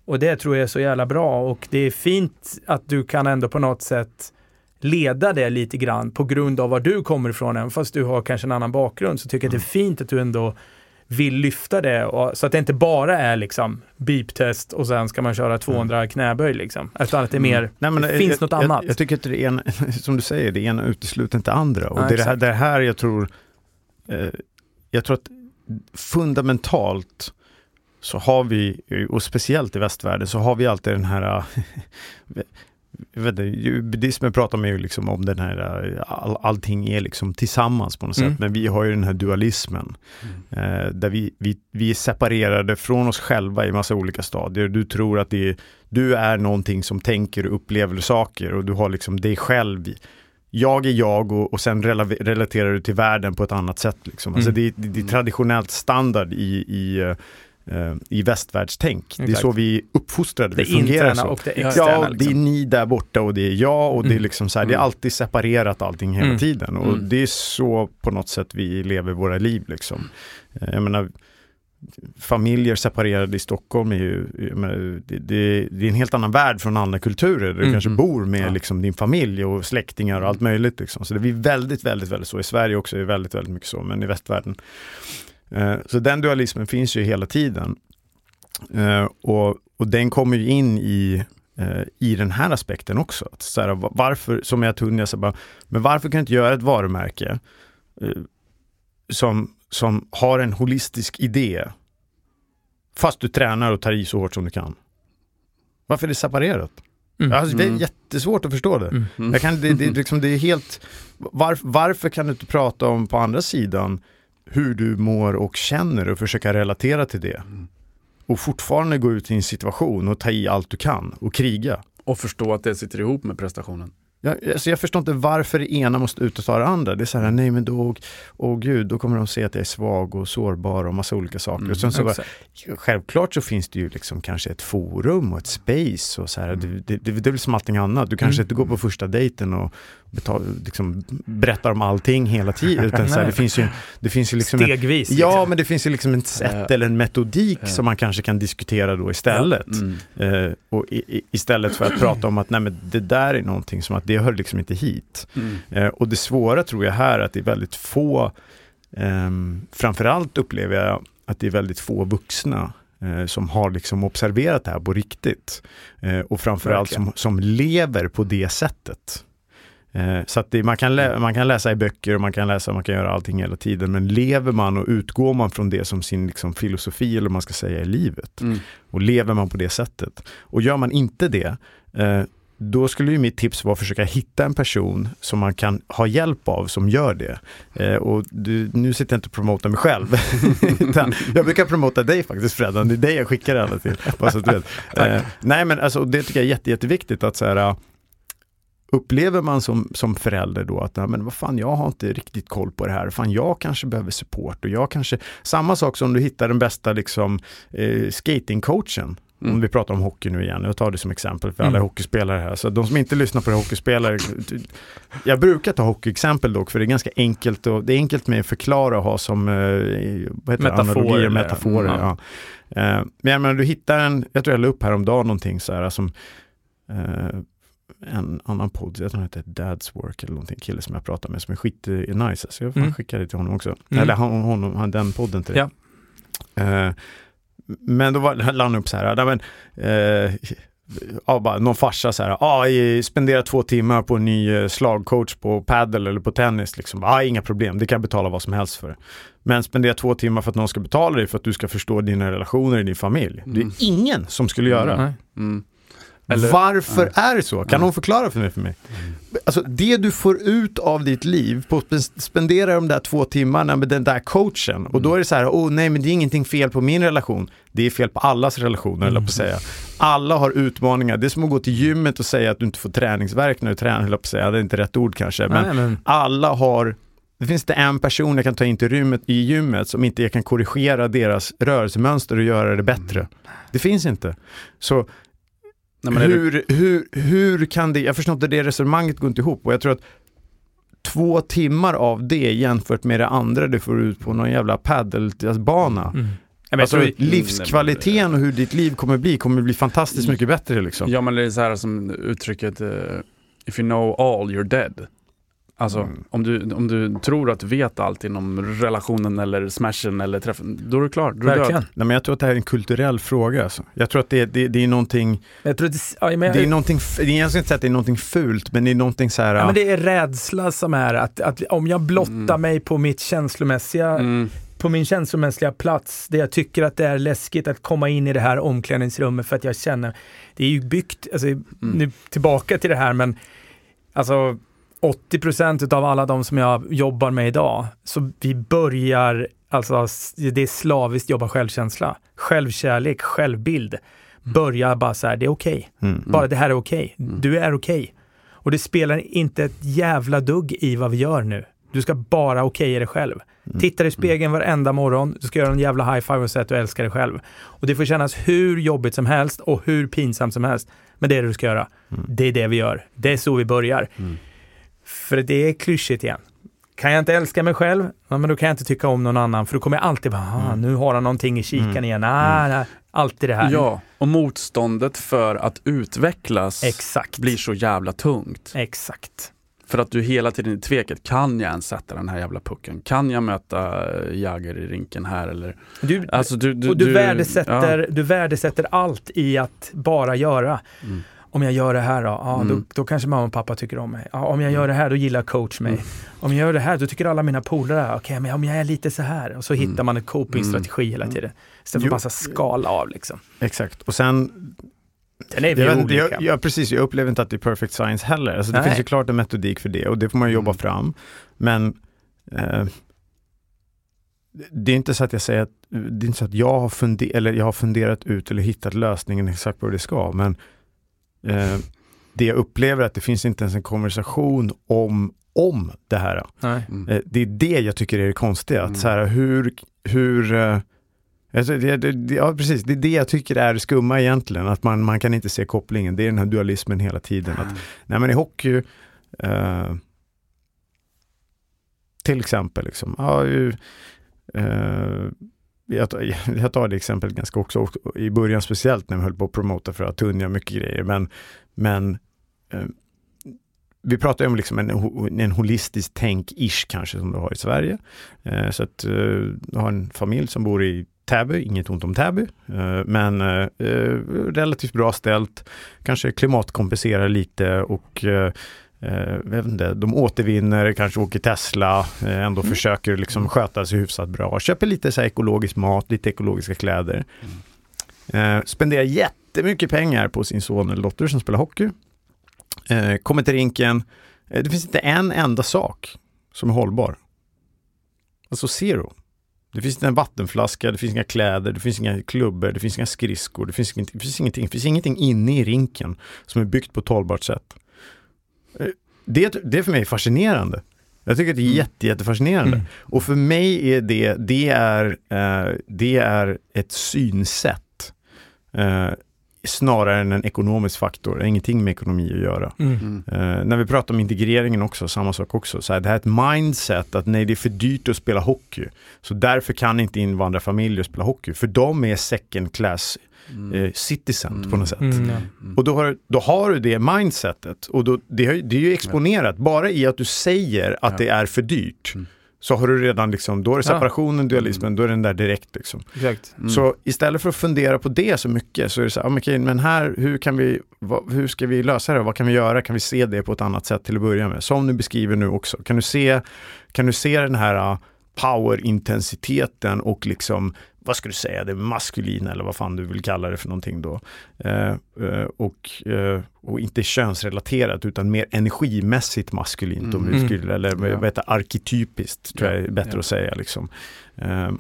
Och det tror jag är så jävla bra och det är fint att du kan ändå på något sätt leda det lite grann på grund av var du kommer ifrån, även fast du har kanske en annan bakgrund, så tycker jag att det är fint att du ändå vill lyfta det och, så att det inte bara är liksom beep-test och sen ska man köra 200 knäböj liksom. Utan att det är mer, Nej, men det jag- finns något jag, annat. Jag, tycker att det ena, som du säger, det ena utesluter inte andra. Och Ja, det, är det, här, det här jag tror, eh, jag tror att fundamentalt så har vi, och speciellt i västvärlden, så har vi alltid den här vet inte, ju- buddhismen pratar man ju liksom om den här, all, allting är liksom tillsammans på något Mm. sätt, men vi har ju den här dualismen. Eh, där vi, vi, vi är separerade från oss själva i massa olika stadier. Du tror att det är, du är någonting som tänker och upplever saker och du har liksom dig själv. Jag är jag och, och sen rela, relaterar du till världen på ett annat sätt. Liksom. Alltså Mm. det, det, det är traditionellt standard i, i, eh, i västvärldstänk. Det är Exakt. så vi uppfostrade, det vi fungerar så. och det Ja, externa. Ja, det är liksom. ni där borta och det är jag och det är Mm. liksom så här, det är Mm. alltid separerat allting hela Mm. tiden och Mm. det är så på något sätt vi lever våra liv liksom. Eh, Jag menar, familjer separerade i Stockholm är ju, menar, det, det, det är en helt annan värld från andra kulturer. Du Mm. kanske bor med Ja. liksom din familj och släktingar och allt möjligt. Liksom. Så det blir väldigt, väldigt, väldigt så. I Sverige också är det väldigt, väldigt mycket så, men i västvärlden. Eh, Så den dualismen finns ju hela tiden. Eh, Och, och den kommer ju in i, eh, i den här aspekten också. Att så här, va- varför, som jag tog när jag sa bara, men varför kan jag inte göra ett varumärke som, som har en holistisk idé fast du tränar och tar i så hårt som du kan? Varför är det separerat? Mm. Alltså, det är Mm. jättesvårt att förstå det. Mm. Mm. Jag kan, det, det, liksom, det är helt, var, varför kan du inte prata om på andra sidan hur du mår och känner och försöka relatera till det? Mm. Och fortfarande gå ut i en situation och ta i allt du kan och kriga. Och förstå att det sitter ihop med prestationen. Jag, alltså jag förstår inte varför det ena måste ut och ta det andra. Det är så här, nej men då, åh gud, då kommer de se att jag är svag och sårbar och massa olika saker. Mm, och sen så bara, självklart så finns det ju liksom kanske ett forum och ett space och så här. Mm. Det, det, det, det är väl som allting annat. Du kanske Mm. inte går på första dejten och betal, liksom, berättar om allting hela tiden. Utan så här, det finns ju, det finns ju liksom en, Stegvis. Ja, liksom. men det finns ju liksom ett sätt Ja. eller en metodik Ja. som man kanske kan diskutera då istället. Mm. Eh, och i, i, istället för att prata om att nej, men det där är någonting som att det hör liksom inte hit. Mm. Eh, och det svåra tror jag här är att det är väldigt få, ehm, framförallt upplever jag att det är väldigt få vuxna eh, som har liksom observerat det här på riktigt. Och framförallt som, som lever på det sättet. Eh, så att det, man, kan lä- man kan läsa i böcker och man kan läsa, man kan göra allting hela tiden. Men lever man och utgår man från det som sin liksom, filosofi eller vad man ska säga i livet. Mm. Och lever man på det sättet. Och gör man inte det, eh, då skulle ju mitt tips vara att försöka hitta en person som man kan ha hjälp av som gör det. Eh, och du, nu sitter jag inte och promotar mig själv. Jag brukar promota dig faktiskt Freddan, det är dig jag skickar alla till. Bara så att du vet. Eh, nej men alltså det tycker jag är jätte, jätteviktigt att så här, upplever man som, som förälder då att, men vad fan, jag har inte riktigt koll på det här. Fan, jag kanske behöver support och jag kanske, samma sak som du hittar den bästa liksom eh, skatingcoachen. Mm. Om vi pratar om hockey nu igen, jag tar det som exempel för alla mm. hockeyspelare här. Så de som inte lyssnar på det hockeyspelare, jag brukar ta hockeyexempel dock för det är ganska enkelt och det är enkelt med att förklara och ha som eh, vad heter metaforer. metaforer mm. ja. eh, men jag menar, du hittar en, jag tror jag la upp häromdagen någonting så här som eh, en annan podd, jag tror den heter Dad's Work eller någonting, kille som jag pratar med som är skit nice. Så jag får mm. skicka det till honom också. Mm. Eller han, honom, han, den podden till dig. Ja. Eh, men då var, han upp så här, men, eh, ja, bara, någon farsa så här, ah, spendera två timmar på en ny eh, slagcoach på paddle eller på tennis. Liksom. Ah, inga problem, det kan jag betala vad som helst för. Men spendera två timmar för att någon ska betala dig för att du ska förstå dina relationer i din familj. Mm. Det är mm. ingen som skulle göra. Mm. Mm. Eller, Varför nej. är det så? Kan någon förklara för mig? För mig? Mm. Alltså det du får ut av ditt liv på att spendera de där två timmarna med den där coachen mm. och då är det så här, oh, nej men det är ingenting fel på min relation. Det är fel på allas relationer, mm. på säga. Alla har utmaningar. Det är som att gå till gymmet och säga att du inte får träningsverk när du tränar, på säga. Det är inte rätt ord kanske. Men, nej, men... alla har det finns det en person jag kan ta in till rymmet, i gymmet som inte jag kan korrigera deras rörelsemönster och göra det bättre. Mm. Det finns inte. Så hur, hur, hur kan det, jag förstår inte, det resonemanget går inte ihop och jag tror att två timmar av det jämfört med det andra du får ut på någon jävla paddelbana. Mm. Alltså tror, livskvaliteten och hur ditt liv kommer bli, kommer bli fantastiskt mycket bättre liksom. Ja men det är så här som uttrycket uh, If you know all you're dead. Alltså mm. om, du, om du tror att du vet allt inom relationen eller smashen eller träffen, då är du klar. Då är Verkligen. Nej, men jag tror att det här är en kulturell fråga. Alltså. Jag tror att det, det, det är någonting, jag tror det, ja, men det är någonting, jag ska inte säga att det är någonting fult, men det är någonting så här. Ja, men det är rädsla som är att, att om jag blottar mm. mig på mitt känslomässiga mm på min känslomässiga plats, där jag tycker att det är läskigt att komma in i det här omklädningsrummet för att jag känner, det är ju byggt, alltså, mm. nu tillbaka till det här, men alltså 80 procent av alla de som jag jobbar med idag, så vi börjar, alltså det är slaviskt jobba självkänsla, självkärlek, självbild. Mm. Börja bara så här, det är okej. Okay. Mm, mm. Bara det här är okej. Okay. Mm. Du är okej. Okay. Och det spelar inte ett jävla dugg i vad vi gör nu. Du ska bara okej dig själv. Mm. Titta i spegeln varenda morgon, du ska göra en jävla high five och säga att du älskar dig själv. Och det får kännas hur jobbigt som helst och hhur pinsamt som helst. Men det är det du ska göra. Mm. Det är det vi gör. Det är så vi börjar. För det är klyschigt igen. Kan jag inte älska mig själv, ja, men då kan jag inte tycka om någon annan. För då kommer jag alltid bara, ah, mm. nu har han någonting i kikan mm. igen. Ah, mm. Alltid det här. Ja, och motståndet för att utvecklas Exakt. blir så jävla tungt. Exakt. För att du hela tiden i tveket, kan jag ens sätta den här jävla pucken? Kan jag möta Jagger i rinken här eller? Du, alltså, du, du, och du, värdesätter, ja. du värdesätter allt i att bara göra. Mm om jag gör det här då, ja, mm. då, då, kanske mamma och pappa tycker om mig. Ja, om jag gör det här då gillar coach mig. Mm. Om jag gör det här då tycker alla mina polare, okej okay, men om jag är lite så här. Och så mm. hittar man en copingstrategi mm. hela tiden. Istället för att bara skala av liksom. Exakt, och sen Sen är vi jag, olika. Jag, ja, precis. Jag upplever inte att det är perfect science heller. Alltså, det finns ju klart en metodik för det och det får man jobba mm. fram. Men eh, det är inte så att jag säger att, det är inte så att jag har, funder, eller jag har funderat ut eller hittat lösningen exakt på hur det ska, men eh, det jag upplever är att det finns inte ens en konversation om, om det här. Mm. Eh, det är det jag tycker är det konstiga. Mm. Att så här, hur, hur eh, Alltså det, det, ja, precis. Det är det jag tycker är skumma egentligen, att man, man kan inte se kopplingen. Det är den här dualismen hela tiden. Mm. Att, nej men i hockey, eh, till exempel, liksom, ja, eh, jag, tar, jag tar det exemplet ganska också, i början speciellt när vi höll på att promota för att tunja mycket grejer, men, men eh, vi pratar om liksom en, en holistisk tänk-ish kanske som du har i Sverige. Eh, så att eh, du har en familj som bor i Täby, inget ont om Täby, eh, men eh, eh relativt bra ställt, kanske klimatkompenserar lite och eh, eh, vet inte, de återvinner, kanske åker Tesla, eh, ändå mm. försöker liksom sköta sig hyfsat bra, köper lite så ekologisk mat, lite ekologiska kläder. Mm. Eh, spenderar jättemycket pengar på sin son eller dotter som spelar hockey. Kommer till rinken, det finns inte en enda sak som är hållbar. Alltså zero. Det finns inte en vattenflaska, det finns inga kläder, det finns inga klubbor, det finns inga skridskor, det finns, ingenting, det finns ingenting, det finns ingenting inne i rinken som är byggt på ett hållbart sätt. Det, det är för mig fascinerande. Jag tycker att det är jätte, jättefascinerande. Mm. Och för mig är det, det är, eh, det är ett synsätt eh, snarare än en ekonomisk faktor. Det har ingenting med ekonomi att göra. Mm. Mm. Eh, när vi pratar om integreringen också, samma sak också. Så här, det här är ett mindset att nej, det är för dyrt att spela hockey. Så därför kan inte invandrarfamiljer spela hockey. För de är second class Mm. Eh, citizen på något sätt. Mm, ja. Mm. Och då har, då har du det mindsetet och då, det, har, det är ju exponerat. Bara i att du säger att Ja. det är för dyrt Mm. så har du redan liksom, då är det Ja. separationen, dualismen, då är den där direkt liksom. Exakt. Mm. Så istället för att fundera på det så mycket så är det så här, ah, men okej, men här, hur kan vi, vad, hur ska vi lösa det? Vad kan vi göra? Kan vi se det på ett annat sätt till att börja med? Som du beskriver nu också. Kan du se, kan du se den här ah, powerintensiteten och liksom, vad ska du säga, det maskulina eller vad fan du vill kalla det för någonting då. Eh, eh, och, eh, och inte könsrelaterat utan mer energimässigt maskulint om vi Mm. skulle, eller Ja. heter arketypiskt tror jag är bättre Ja. att säga liksom. Eh,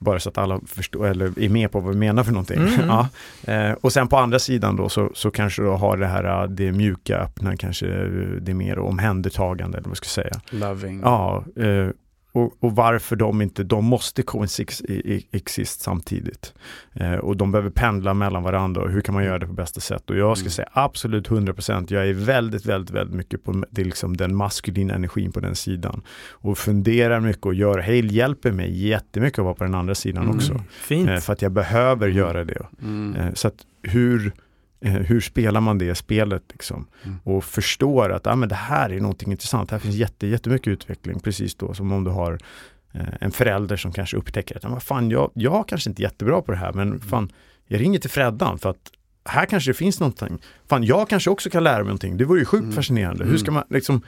bara så att alla förstår eller är med på vad vi menar för någonting. Mm. ja. eh, och sen på andra sidan då så, så kanske du har det här eh, det mjuka, öppna, kanske eh, det mer omhändertagande eller vad ska jag säga. Loving. Ja, eh, och, och varför de inte, de måste coexist samtidigt. Eh, och de behöver pendla mellan varandra och hur kan man göra det på bästa sätt? Och jag ska Mm. säga absolut 100%, jag är väldigt, väldigt, väldigt mycket på det liksom den maskulina energin på den sidan. Och funderar mycket och gör, Hale hjälper mig jättemycket att vara på den andra sidan Mm. också. Fint. Eh, för att jag behöver göra det. Mm. Eh, Så att hur, eh, hur spelar man det spelet liksom? Mm. Och förstår att ah, men det här är någonting intressant. Här finns jätte, jättemycket utveckling precis då som om du har eh, en förälder som kanske upptäcker att ah, men fan, jag, jag kanske inte är jättebra på det här men fan, jag ringer till Freddan för att här kanske det finns någonting. Fan, jag kanske också kan lära mig någonting. Det vore ju sjukt Mm. fascinerande. Hur Mm. ska man liksom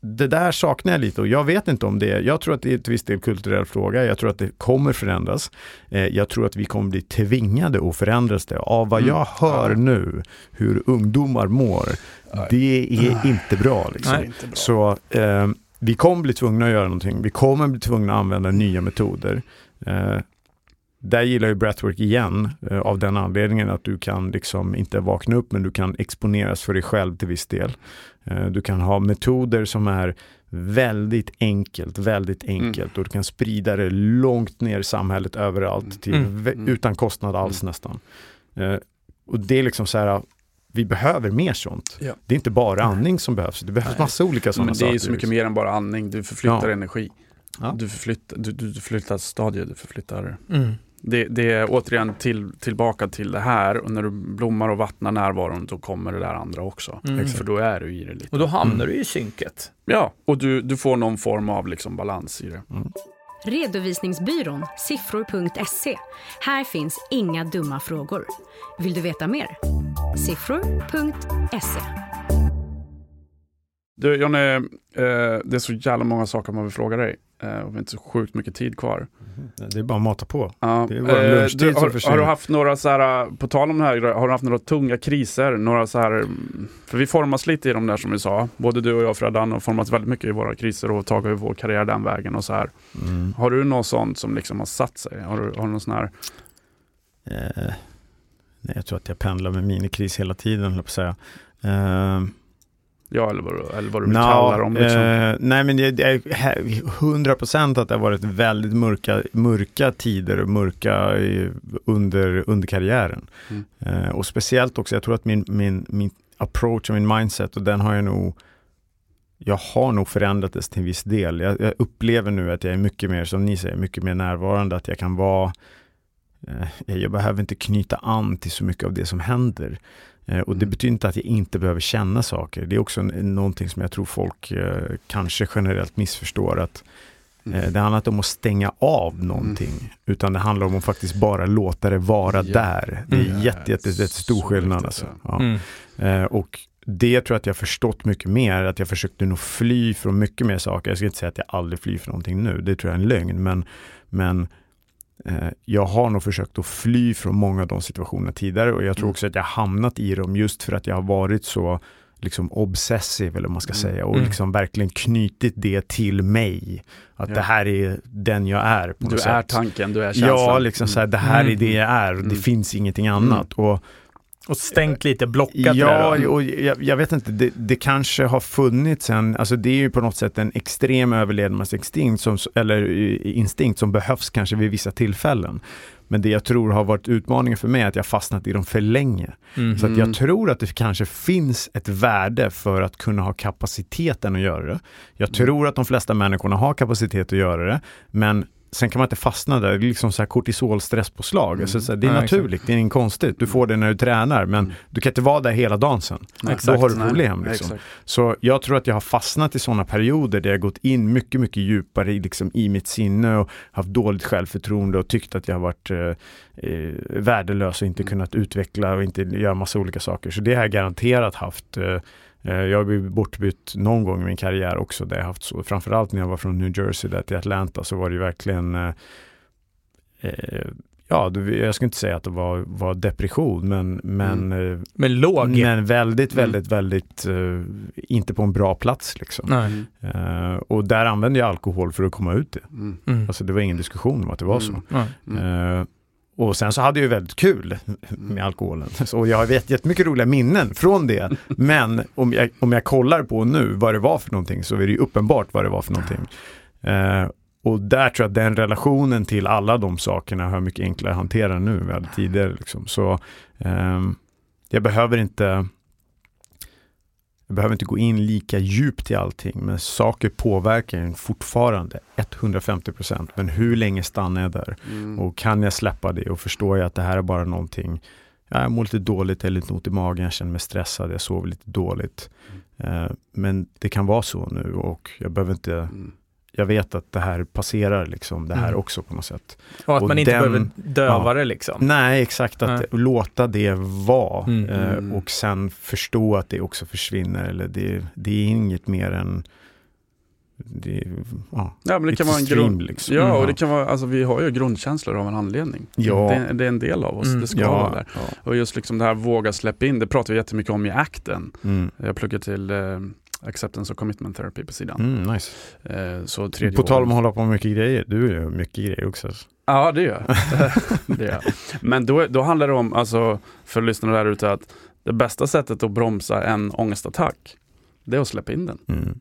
det där saknar jag lite och jag vet inte om det. Jag tror att det är till viss del kulturell fråga. Jag tror att det kommer förändras. Eh, jag tror att vi kommer bli tvingade att förändras det. Av vad Mm. jag hör nu, hur ungdomar mår, det är inte bra. Liksom. Är inte bra. Så eh, vi kommer bli tvungna att göra någonting. Vi kommer bli tvungna att använda nya metoder. Eh, där gillar ju breathwork igen eh, av den anledningen att du kan liksom inte vakna upp men du kan exponeras för dig själv till viss del. Eh, du kan ha metoder som är väldigt enkelt, väldigt enkelt och du kan sprida det långt ner i samhället överallt till, Mm. Mm. utan kostnad alls nästan. Eh, och det är liksom så här, vi behöver mer sånt. Ja. Det är inte bara andning som behövs, det behövs Nej. massa olika sådana Men det saker. är så mycket mer än bara andning. Du förflyttar Ja. energi. Ja. Du, förflyttar, du, du, du förflyttar stadier, du förflyttar Mm. Det, det är återigen till, tillbaka till det här och när du blommar och vattnar närvaron då kommer det där andra också. Mm. För då är du i det lite. Och då hamnar Mm. du i synket. Ja, och du, du får någon form av liksom balans i det. Redovisningsbyrån siffror.se. Här finns inga dumma frågor. Vill du veta mer? Siffror.se. Du Jonny, eh, det är så jävla många saker man vill fråga dig. Eh, och vi har inte så sjukt mycket tid kvar. Det är bara att mata på. Ja, Det är vår eh, du, har, har du haft några så här, på tal om det här, har du haft några tunga kriser? Några så här, mm, för vi formas lite i de där som vi sa. Både du och jag Freddan har formats väldigt mycket i våra kriser och tagit vår karriär den vägen och så här. Mm. Har du något sånt som liksom har satt sig? Har du, har du någon sån här? Eh, nej, jag tror att jag pendlar med minikris hela tiden, höll jag på att säga. Eh, Ja, eller vad du, eller vad du Nå, kalla dem. Liksom. eh, nej men det, är he- 100% att det har varit väldigt mörka, mörka tider och mörka i, under, under karriären. Mm. Eh, och speciellt också, jag tror att min, min, min approach och min mindset och den har jag nog jag har nog förändrat det till viss del. Jag, jag upplever nu att jag är mycket mer, som ni säger, mycket mer närvarande. Att jag kan vara, eh, jag behöver inte knyta an till så mycket av det som händer. Eh, och det Mm. betyder inte att jag inte behöver känna saker. Det är också någonting som jag tror folk eh, kanske generellt missförstår. Att Mm. eh, det handlar inte om att stänga av någonting. Utan det handlar om att faktiskt bara låta det vara Ja. där. Det är Mm. jätte, jätte, jätte stor skillnad. Alltså. ja. Mm. Eh, och det tror jag att jag har förstått mycket mer, att jag försökte nog fly från mycket mer saker. Jag ska inte säga att jag aldrig flyr från någonting nu, det tror jag är en lögn, men, men jag har nog försökt att fly från många av de situationerna tidigare och jag tror Mm. också att jag har hamnat i dem just för att jag har varit så liksom obsessiv eller vad man ska Mm. säga och Mm. liksom verkligen knutit det till mig. Att Ja. det här är den jag är på Du något är sätt. tanken, du är känslan. Ja, liksom så här, det här är det jag är och det Mm. finns ingenting annat. Och Och stängt lite, blockat det Ja, då. och jag, jag vet inte, det, det kanske har funnits en, alltså det är ju på något sätt en extrem överlevnadsinstinkt som, eller eh, instinkt som behövs kanske vid vissa tillfällen. Men det jag tror har varit utmaningen för mig är att jag fastnat i dem för länge. Mhm. Så att Mm. jag tror att det kanske finns ett värde för att kunna ha kapaciteten att göra det. Jag Mm. tror att de flesta människorna har kapacitet att göra det, men sen kan man inte fastna där. Det är liksom så här kortisolstresspåslag. Mm. Alltså, så här, det är Ja, exakt. naturligt, det är inget konstigt. Du får det när du tränar, men Mm. du kan inte vara där hela dagen sen. Nej, Då har du problem. Liksom. exakt. Så jag tror att jag har fastnat i sådana perioder där jag gått in mycket, mycket djupare i, liksom, i mitt sinne och haft dåligt självförtroende och tyckt att jag har varit eh, eh, värdelös och inte Mm. kunnat utveckla och inte göra massa olika saker. Så det har jag garanterat haft. Eh, jag har blivit bortbytt någon gång i min karriär också där jag haft så. Framförallt när jag var från New Jersey där till Atlanta så var det ju verkligen eh, eh, Ja, jag skulle inte säga att det var, var depression, men, men, eh, Men låg. men väldigt, Mm. väldigt, väldigt, eh, inte på en bra plats liksom. Nej. Eh, och där använde jag alkohol för att komma ut det. Mm. Mm. Alltså det var ingen diskussion om att det var så. Mm. Och sen så hade jag ju väldigt kul med alkoholen. Så jag har jättemycket roliga minnen från det. Men om jag, om jag kollar på nu vad det var för någonting så är det ju uppenbart vad det var för någonting. Eh, och där tror jag att den relationen till alla de sakerna har jag mycket enklare att hantera nu än vi hade tidigare. Liksom. Så eh, jag behöver inte jag behöver inte gå in lika djupt i allting, men saker påverkar en fortfarande 150%. Men hur länge stannar jag där? Mm. Och kan jag släppa det och förstår jag att det här är bara någonting, ja, jag mår lite dåligt, eller lite ont i magen, jag känner mig stressad, jag sover lite dåligt. Eh, men det kan vara så nu och jag behöver inte, Mm. Jag vet att det här passerar liksom, det här Mm. också på något sätt. Och att Och man inte den- behöver döva ja. det liksom. Nej, exakt, att Nej. låta det vara Mm. eh, Mm. och sen förstå att det också försvinner eller det, det är inget mer än det, ja, Ja, men det kan vara en grund. liksom. Ja, och Mm. det kan vara, alltså vi har ju grundkänslor av en anledning. Ja. Det, det är en del av oss, Mm. det ska vara där. ja. Och just liksom det här våga släppa in, det pratar vi jättemycket om i akten. Mm. Jag pluggar till eh, Acceptance och Commitment Therapy på sidan. Mm, nice. Eh, så tredje På tal om att hålla på med mycket grejer, du gör mycket grejer också. Ja, det gör jag. det gör jag. Men då, då handlar det om, alltså, för lyssnarna där ute, att det bästa sättet att bromsa en ångestattack, det är att släppa in den. Mm.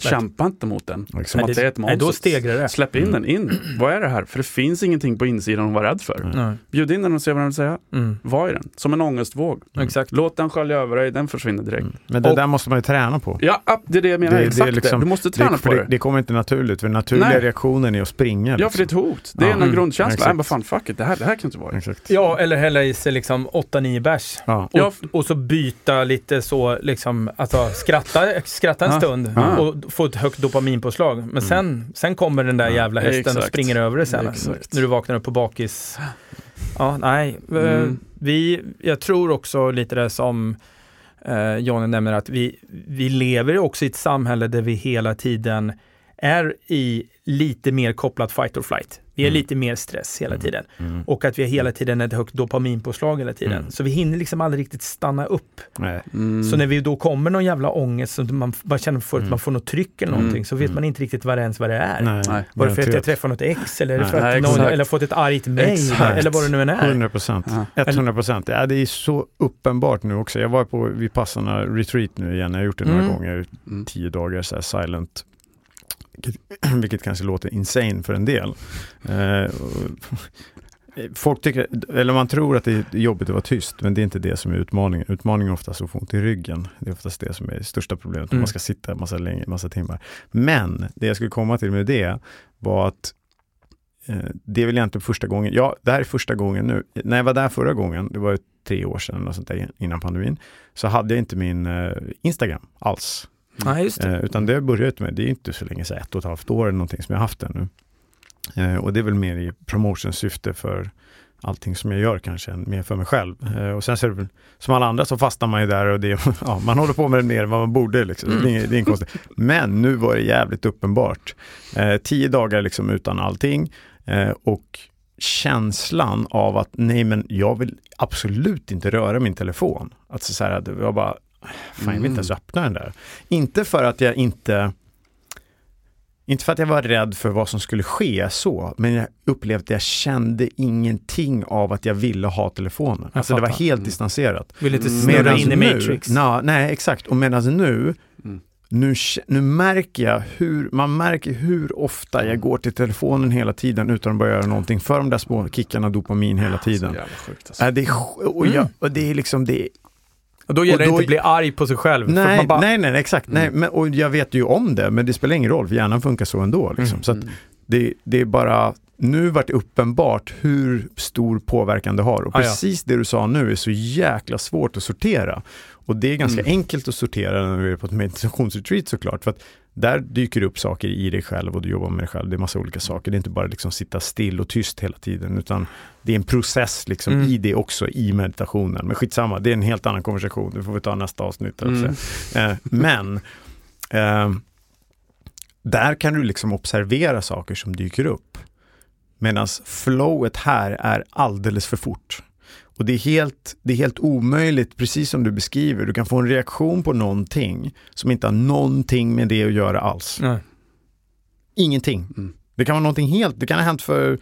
Kämpa inte mot den, som att det är ett Nej, då monster. stegrar det. Släpp in Mm. den, in. Vad är det här? För det finns ingenting på insidan att vara rädd för. Mm. Nej. Bjud in den och se vad den vill säga. Mm. Var i den, som en ångestvåg. Mm. Exakt. Låt den skölja över dig, den försvinner direkt. Mm. Men det Och- där måste man ju träna på. Ja, det är det jag menar. Det- Exakt det. liksom- Du måste träna Det, på det. det, det kommer inte naturligt, för den naturliga Nej. reaktionen är att springa. Ja, för det är ett hot. Det är Ja. en Mm. grundkänsla. Nej, men fan, fuck it. Det här, det här kan inte vara. Exakt. Ja, eller hälla i sig liksom 8-9 bärs. Ja. Och, så byta lite så, liksom, alltså skratta, skratta en stund och få ett högt dopaminpåslag. Men sen, sen kommer den där jävla hästen och springer över det sen. Exakt. När du vaknar upp på bakis. Ja, nej. Eh, Mm. Vi, jag tror också lite det som eh, Johnny nämner att vi, vi lever också i ett samhälle där vi hela tiden är i lite mer kopplat fight or flight. Vi är Mm. lite mer stress hela Mm. tiden. Mm. Och att vi har hela tiden ett högt dopaminpåslag hela tiden. Mm. Så vi hinner liksom aldrig riktigt stanna upp. Nej. Mm. Så när vi då kommer någon jävla ångest, så man bara känner för att Mm. man får något tryck eller Mm. någonting, så vet man inte riktigt vad det ens vad det är. Nej. Nej. Var det för att jag träffade något ex eller Nej. för att någon, eller fått ett argt mejl eller vad det nu än är. 100 procent. Ja. 100 procent. Ja, det är så uppenbart nu också. Jag var på Vipassana retreat nu igen. Jag har gjort det några Mm. gånger. Tio dagar så här silent. Vilket, kanske låter insane för en del. Eh, Folk tycker, eller man tror att det är jobbigt att vara tyst, men det är inte det som är utmaningen. Utmaningen är oftast att få ont i ryggen. Det är oftast det som är det största problemet. Mm. Man ska sitta en massa, länge, massa timmar. Men det jag skulle komma till med det var att eh, det är väl egentligen första gången, ja det här är första gången nu. När jag var där förra gången, det var ju tre år sedan sånt där, innan pandemin, så hade jag inte min eh, Instagram alls. Det. Eh, utan det har jag börjat med, det är inte så länge sedan, ett och ett halvt år eller någonting som jag har haft den nu. Eh, och det är väl mer i promotionsyfte för allting som jag gör kanske, än mer för mig själv. Eh, och sen så är det väl, som alla andra så fastnar man ju där och det, ja, man håller på med det mer än vad man borde. Liksom. Mm. Det, är, det är konstigt. Men nu var det jävligt uppenbart. Eh, tio dagar liksom utan allting eh, och känslan av att nej men jag vill absolut inte röra min telefon. Att så här, var bara, fan jag vill inte ens öppna den där. Inte för att jag inte inte för att jag var rädd för vad som skulle ske så, men jag upplevde att jag kände ingenting av att jag ville ha telefonen. Jag Alltså det var helt Mm. distanserat. Vill inte Mm. snurra in i nu- Matrix. Na, nej, exakt. Och medan nu, Mm. nu, nu märker jag hur, man märker hur ofta jag går till telefonen hela tiden utan att börja göra någonting för de där små kickarna dopamin hela Så tiden. jävla sjukt alltså. Äh, det är, sj- och, jag, Mm. och det är liksom, det är, Och då gäller Och det då- inte att bli arg på sig själv. nej, bara, nej, nej, exakt. Nej, Mm. men, och jag vet ju om det, men det spelar ingen roll, för hjärnan funkar så ändå. Liksom. Mm. Så Mm. det, det är bara, nu vart det uppenbart hur stor påverkan det har. Och Ah, ja. precis det du sa nu är så jäkla svårt att sortera. Och det är ganska Mm. enkelt att sortera när du är på ett meditationsretreat såklart. För att där dyker det upp saker i dig själv och du jobbar med dig själv. Det är massa olika saker. Det är inte bara liksom sitta still och tyst hela tiden, utan det är en process liksom Mm. i det också, i meditationen. Men skitsamma, det är en helt annan konversation. Det får vi ta nästa avsnitt. Mm. Eh, men eh, där kan du liksom observera saker som dyker upp. Medan flowet här är alldeles för fort. Och det är, helt, det är helt omöjligt, precis som du beskriver. Du kan få en reaktion på någonting som inte har någonting med det att göra alls. nej. Ingenting. Mm. Det kan vara någonting helt, det kan ha hänt för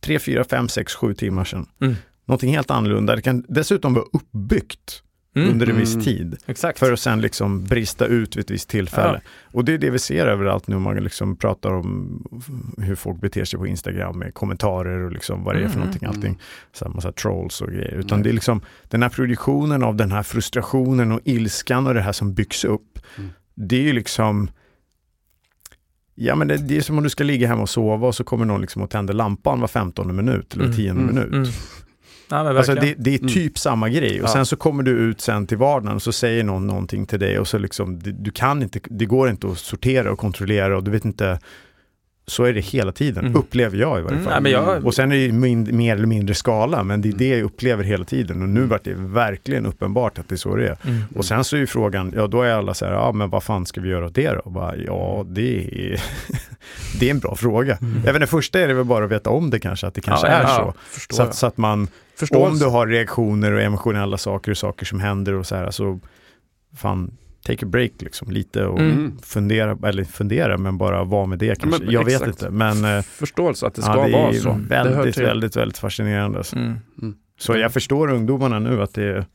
3, 4, 5, 6, 7 timmar sedan. Mm. Någonting helt annorlunda. Det kan dessutom vara uppbyggt Mm. under en viss Mm. tid. Exakt. För att sen liksom brista ut vid ett visst tillfälle. Och det är det vi ser överallt nu. Man liksom pratar om hur folk beter sig på Instagram med kommentarer och liksom vad det är för Mm, någonting. mm. Allting. Så här massa trolls och grejer. Utan Mm. det är liksom den här produktionen av den här frustrationen och ilskan och det här som byggs upp. Mm. Det är ju liksom Ja men det, det är som om du ska ligga hemma och sova och så kommer någon liksom och tänder lampan var 15 minut eller var Mm, 10 mm, minut. Mm. Men Alltså det, det är Mm. typ samma grej och Ja. sen så kommer du ut sen till vardagen och så säger någon någonting till dig och så liksom, det, du kan inte, det går inte att sortera och kontrollera och du vet inte, så är det hela tiden, Mm. upplever jag i varje Mm, fall. nej, men jag, Och sen är det mind, mer eller mindre skala, men det är det jag upplever hela tiden och nu vart det verkligen uppenbart att det är så det är. mm. Och sen så är ju frågan, ja då är alla så här, ja men vad fan ska vi göra åt det då? Och bara, ja det är, det är en bra fråga. Mm. Även det första är det väl bara att veta om det kanske, att det kanske Ja, är ja, så. Så att, så att man Förståelse. om du har reaktioner och emotionella saker och saker som händer och så här, så fan, take a break liksom lite och Mm. fundera, eller fundera, men bara vara med det kanske. men jag vet exakt. inte, men eh, Förståelse att det ska ja, det vara är så. det hör väldigt, väldigt, väldigt fascinerande. Alltså. Mm. Så jag förstår ungdomarna nu att det är,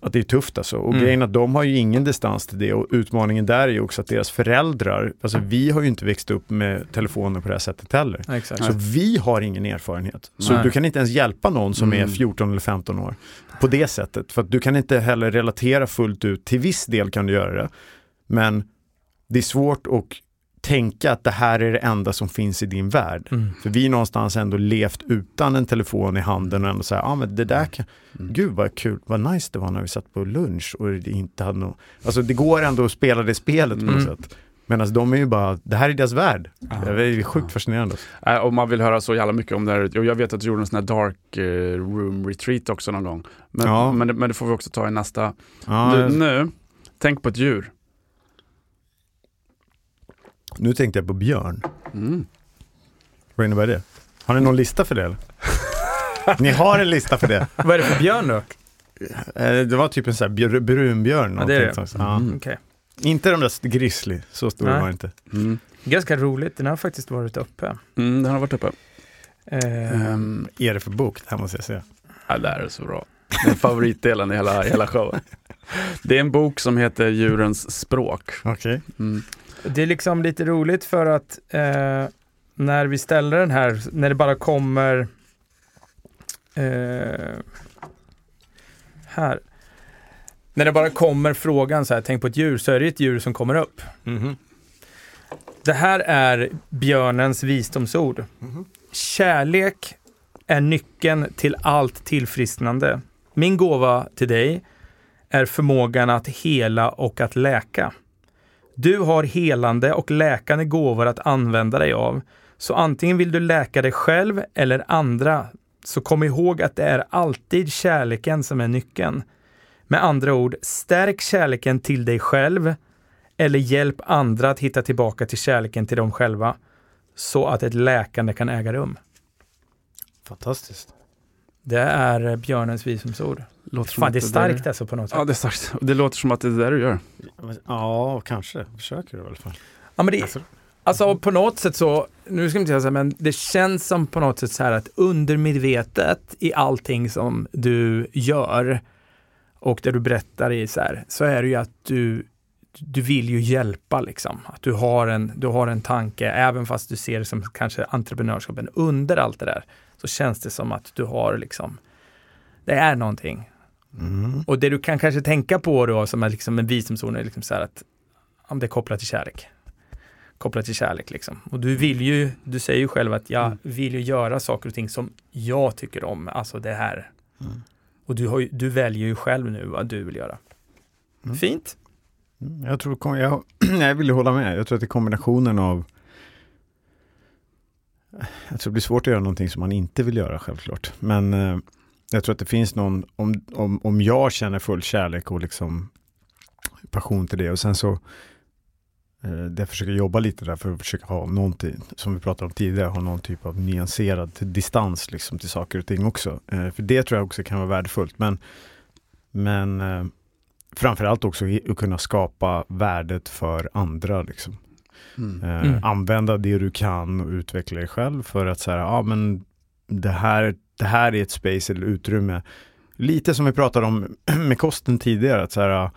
att det är tufft alltså. Och Mm. grejen att de har ju ingen distans till det och utmaningen där är ju också att deras föräldrar, alltså vi har ju inte växt upp med telefoner på det här sättet heller. Exakt. Så vi har ingen erfarenhet. Så Nej. du kan inte ens hjälpa någon som Mm. är 14 eller 15 år på det sättet. För att du kan inte heller relatera fullt ut. Till viss del kan du göra det. Men det är svårt att tänka att det här är det enda som finns i din värld. Mm. För vi någonstans ändå levt utan en telefon i handen och ändå säga, ja ah, men det där kan, Mm. gud vad kul, vad nice det var när vi satt på lunch och det inte hade något, alltså det går ändå att spela det spelet på något Mm. sätt. Medan de är ju bara, det här är deras värld. Ja. Det är sjukt fascinerande. Äh, och man vill höra så jävla mycket om det här. Och jag vet att du gjorde en sån här dark eh, room retreat också någon gång. Men, Ja. men, det, men det får vi också ta i nästa. Ja, Du, nu, tänk på ett djur. Nu tänkte jag på björn. Mm. Vad innebär det? Har ni någon lista för det? Ni har en lista för det? Vad är det för björn då? Eh, Det var typ en sån här björ, brunbjörn. Ja, det är det. Ja. Mm. Okej. Inte de där grizzly, så stora Nej. var det inte. Mm. Ganska roligt, den har faktiskt varit uppe. Mm, den har varit uppe. Um, är det för bok? Det här måste jag säga. ja, det här är så bra. Är favoritdelen i hela, hela showen. Det är en bok som heter Djurens språk. Okej. Mm. Det är liksom lite roligt för att eh, när vi ställer den här, när det bara kommer eh, här. När det bara kommer frågan så här, tänk på ett djur, så är det ett djur som kommer upp. Mhm. Det här är björnens visdomsord. Mhm. Kärlek är nyckeln till allt tillfrisknande. Min gåva till dig är förmågan att hela och att läka. Du har helande och läkande gåvor att använda dig av. Så antingen vill du läka dig själv eller andra, så kom ihåg att det är alltid kärleken som är nyckeln. Med andra ord, stärk kärleken till dig själv eller hjälp andra att hitta tillbaka till kärleken till dem själva så att ett läkande kan äga rum. Fantastiskt. Det är björnens visdomsord. Låter som Fan, att det är starkt alltså på något sätt. Ja, det är starkt. Det låter som att det är det du gör. Ja, kanske. Försöker du i alla fall. Ja, men det, Alltså, Alltså på något sätt så, nu ska jag inte säga så här, men det känns som på något sätt så här att undermedvetet i allting som du gör och det du berättar i så här, så är det ju att du, du vill ju hjälpa liksom. Att du har en, du har en tanke, även fast du ser det som kanske entreprenörskapen under allt det där, så känns det som att du har liksom, det är någonting. Mm. Och det du kan kanske tänka på då som är liksom en visdomsord är liksom så här att om det är kopplat till kärlek. Kopplat till kärlek liksom. Och du vill ju, du säger ju själv att jag Mm. vill ju göra saker och ting som jag tycker om, alltså det här. Mm. Och du, har du väljer ju själv nu vad du vill göra. Mm. Fint. Mm, Jag tror, jag, jag vill hålla med. Jag tror att det är kombinationen av jag tror det blir svårt att göra någonting som man inte vill göra självklart. Men eh, jag tror att det finns någon, om, om, om jag känner full kärlek och liksom passion till det och sen så eh, det jag försöker jobba lite där för att försöka ha någonting, som vi pratade om tidigare, ha någon typ av nyanserad distans liksom till saker och ting också. Eh, för det tror jag också kan vara värdefullt. Men, men eh, framförallt också att kunna skapa värdet för andra. Liksom. Mm. Eh, Mm. Använda det du kan och utveckla dig själv för att säga, ja men det här, det här är ett space eller utrymme. Lite som vi pratade om med kosten tidigare, att så här,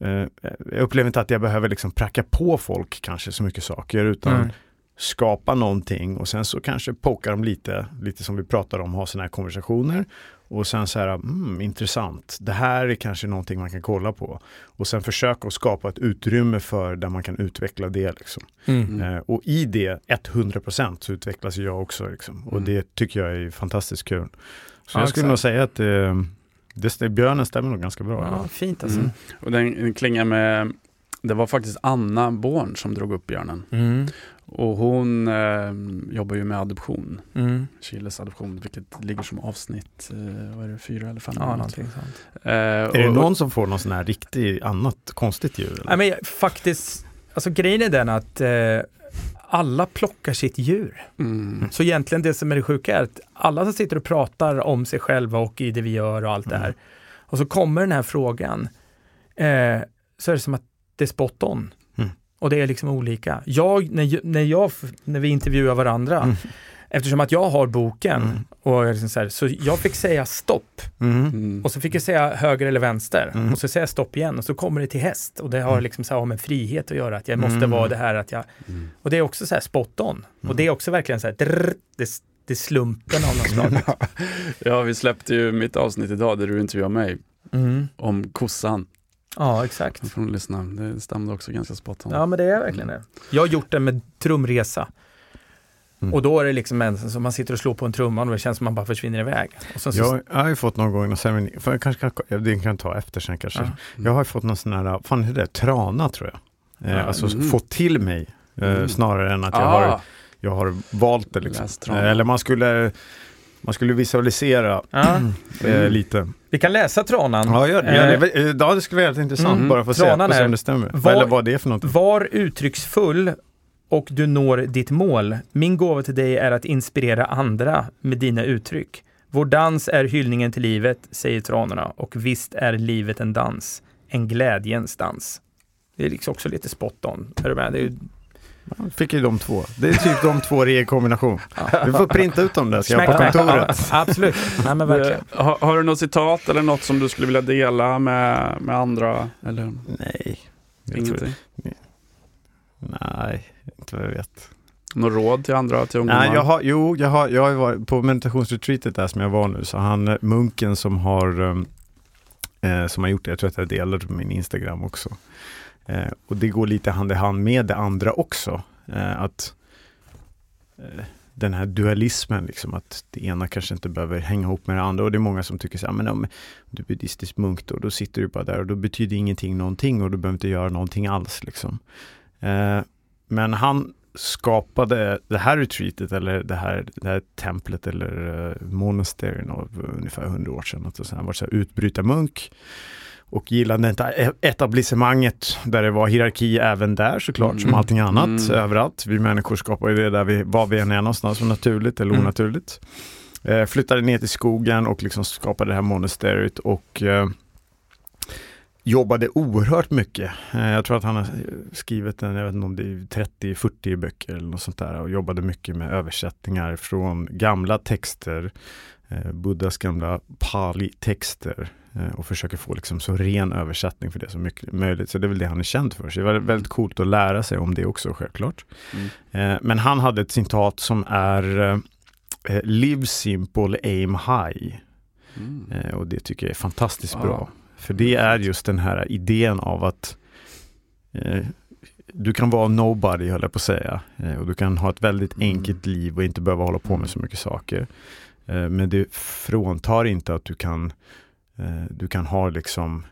eh, jag upplever inte att jag behöver liksom pracka på folk kanske så mycket saker, utan Mm. skapa någonting och sen så kanske poka dem lite, lite som vi pratar om, ha sådana här konversationer. Och sen så här, mm, intressant, det här är kanske någonting man kan kolla på. Och sen försöka att skapa ett utrymme för där man kan utveckla det. Liksom. Mm. Mm. Eh, och i det, 100% så utvecklas jag också. Liksom. Och Mm. det tycker jag är fantastiskt kul. Så Ja, jag skulle exakt. nog säga att eh, det, det, björnen stämmer nog ganska bra. Ja, fint alltså. Mm. Och den, den klingar med, det var faktiskt Anna Born som drog upp björnen. Mm. Och hon eh, jobbar ju med adoption, Mm. Chiles adoption, vilket ligger som avsnitt, eh, vad är det, fyra eller fem? Ja, eller något. någonting sånt. Eh, Är det någon som får någon sån här riktigt annat konstigt djur? Eller? Nej, men faktiskt, alltså grejen är den att eh, alla plockar sitt djur. Mm. Så egentligen det som är det sjuka är att alla som sitter och pratar om sig själva och i det vi gör och allt det här. Mm. Och så kommer den här frågan. Eh, så är det som att det är spot on. Och det är liksom olika. Jag, när, när, jag, när vi intervjuar varandra, Mm. eftersom att jag har boken, Mm. och liksom så, här, så jag fick säga stopp. Mm. Mm. Och så fick jag säga höger eller vänster. Mm. Och så säger jag stopp igen och så kommer det till häst. Och det har Mm. liksom så här med frihet att göra. Att jag måste Mm. vara det här att jag... Mm. Och det är också så här spot on. Mm. Och det är också verkligen så här, drr, det, det är slumpen av något slag. Ja, vi släppte ju mitt avsnitt idag där du intervjuade mig Mm. om kossan. Ja, exakt. Ni lyssna. Det stämde också ganska spot on. Ja, men det är verkligen det. Jag har gjort det med trumresa. Mm. Och då är det liksom en som man sitter och slår på en trumma och det känns som man bara försvinner iväg. Och sen så, Jag, jag har ju fått någon gång, ceremoni, för jag kanske kan, det kan jag ta efter sen kanske. Ja. Jag har ju fått någon sån här, fan heter det, trana tror jag. Eh, alltså mm. fått till mig, eh, Mm. snarare än att jag, ah, har, jag har valt det. Liksom. Eh, eller man skulle, man skulle visualisera ja, eh, Mm. lite. vi kan läsa tranan. Ja, gör det. Eh, Gör det. Eh, Ja, det skulle vara helt intressant Mm. bara för att Tranan se är- om det stämmer. Var- Eller vad det är för någonting. Var uttrycksfull och du når ditt mål. Min gåva till dig är att inspirera andra med dina uttryck. Vår dans är hyllningen till livet, säger tranorna. Och visst är livet en dans. En glädjens dans. Det är liksom också lite spot on. Är du med? Det är ju, Ja, Fick ju de två. Det är typ de två i kombination. Vi får printa ut dem där, ska jag på kontoret. Absolut. Nej, men verkligen. Det- har, har du något citat eller något som du skulle vilja dela med, med andra? Eller Nej. Tror, ingenting? nej, inte vad jag vet. Något råd till andra, till ungdomar? Nej, jag har, jo, jag har, jag har varit på meditationsretreatet där som jag var nu, så han, eh, munken som har, um, eh, som har gjort det, jag tror att jag delade på min Instagram också. Eh, och det går lite hand i hand med det andra också. Eh, att eh, den här dualismen, liksom, att det ena kanske inte behöver hänga ihop med det andra. Och det är många som tycker så här, men om du är buddhistisk munk då, då sitter du bara där och då betyder ingenting någonting och du behöver inte göra någonting alls. Liksom. Eh, men han skapade det här retreatet eller det här, det här templet eller eh, uh, monasterien av ungefär 100 år sedan. Att han var så här utbrytarmunk och gillade inte etablissemanget där det var hierarki även där såklart som Mm. allting annat Mm. överallt. Vi människor skapar ju det där vi, var vi än är någonstans, som naturligt eller Mm. onaturligt. Eh, flyttade ner till skogen och liksom skapade det här monasteriet och eh, jobbade oerhört mycket. Eh, jag tror att han har skrivit en, jag vet inte om det är 30-40 böcker eller något sånt där och jobbade mycket med översättningar från gamla texter, eh, Buddhas gamla pali-texter och försöker få liksom så ren översättning för det som mycket möjligt. Så det är väl det han är känd för. Så det var väldigt coolt att lära sig om det också självklart. Mm. Men han hade ett citat som är Live simple, aim high. Mm. Och det tycker jag är fantastiskt ah. bra. För det är just den här idén av att eh, du kan vara nobody, höll jag på att säga. Eh, och du kan ha ett väldigt mm. enkelt liv och inte behöva hålla på med så mycket saker. Eh, men det fråntar inte att du kan, eh, du kan ha liksom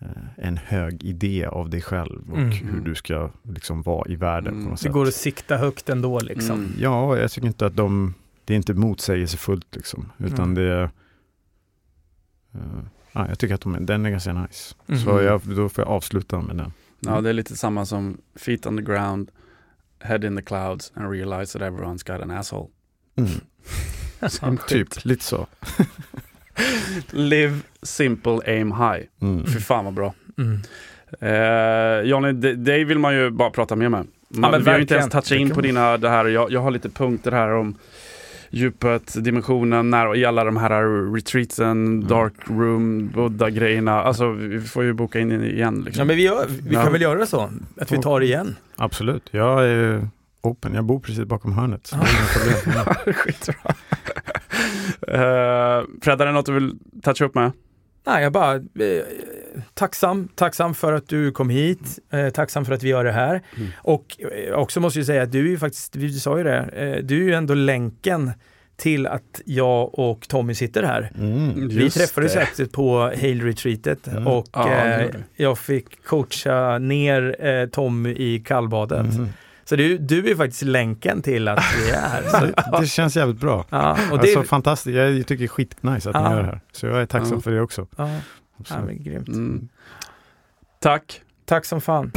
eh, en hög idé av dig själv och mm. hur du ska liksom vara i världen. Mm. på något sätt. Det går att sikta högt ändå liksom. Mm. Ja, jag tycker inte att de, det är inte motsägelsefullt liksom, utan mm. det är uh, ja, jag tycker att de, den är ganska nice. Mm. Så jag, då får jag avsluta med den. Ja, det är lite samma som feet on the ground, head in the clouds and realize that everyone's got an asshole. Mm. typ, lite så. Live simple, aim high. Mm. Fy fan vad bra. Mm. Eh, Johnny, dig vill man ju bara prata mer med. Man, ja, vi har inte ens touchat in på dina, det här, jag, jag har lite punkter här om djupet, dimensionen, när, i alla de här retreatsen, mm. dark room, Buddha-grejerna. Alltså vi får ju boka in igen. Liksom. Ja, men vi, gör, vi ja. kan väl göra det så, att vi tar det igen. Absolut, jag är open. Jag bor precis bakom hörnet. Så Skitbra. uh, Fred, är det något du vill toucha upp med? Nej, jag bara eh, tacksam, tacksam för att du kom hit, eh, tacksam för att vi gör det här. Mm. Och eh, också måste jag säga att du är ju faktiskt, du sa ju det, eh, du är ju ändå länken till att jag och Tommy sitter här. Mm, vi träffades faktiskt på Hale Retreatet mm. och ja, eh, jag fick coacha ner eh, Tommy i kallbadet. Så du, du är faktiskt länken till att vi är här. Så, det känns jävligt bra. Ja, och det alltså, fantastiskt. Jag tycker det är skitnice att ja. ni gör det här. Så jag är tacksam ja. för det också. Ja, ja men grymt. Mm. Tack. Tack som fan.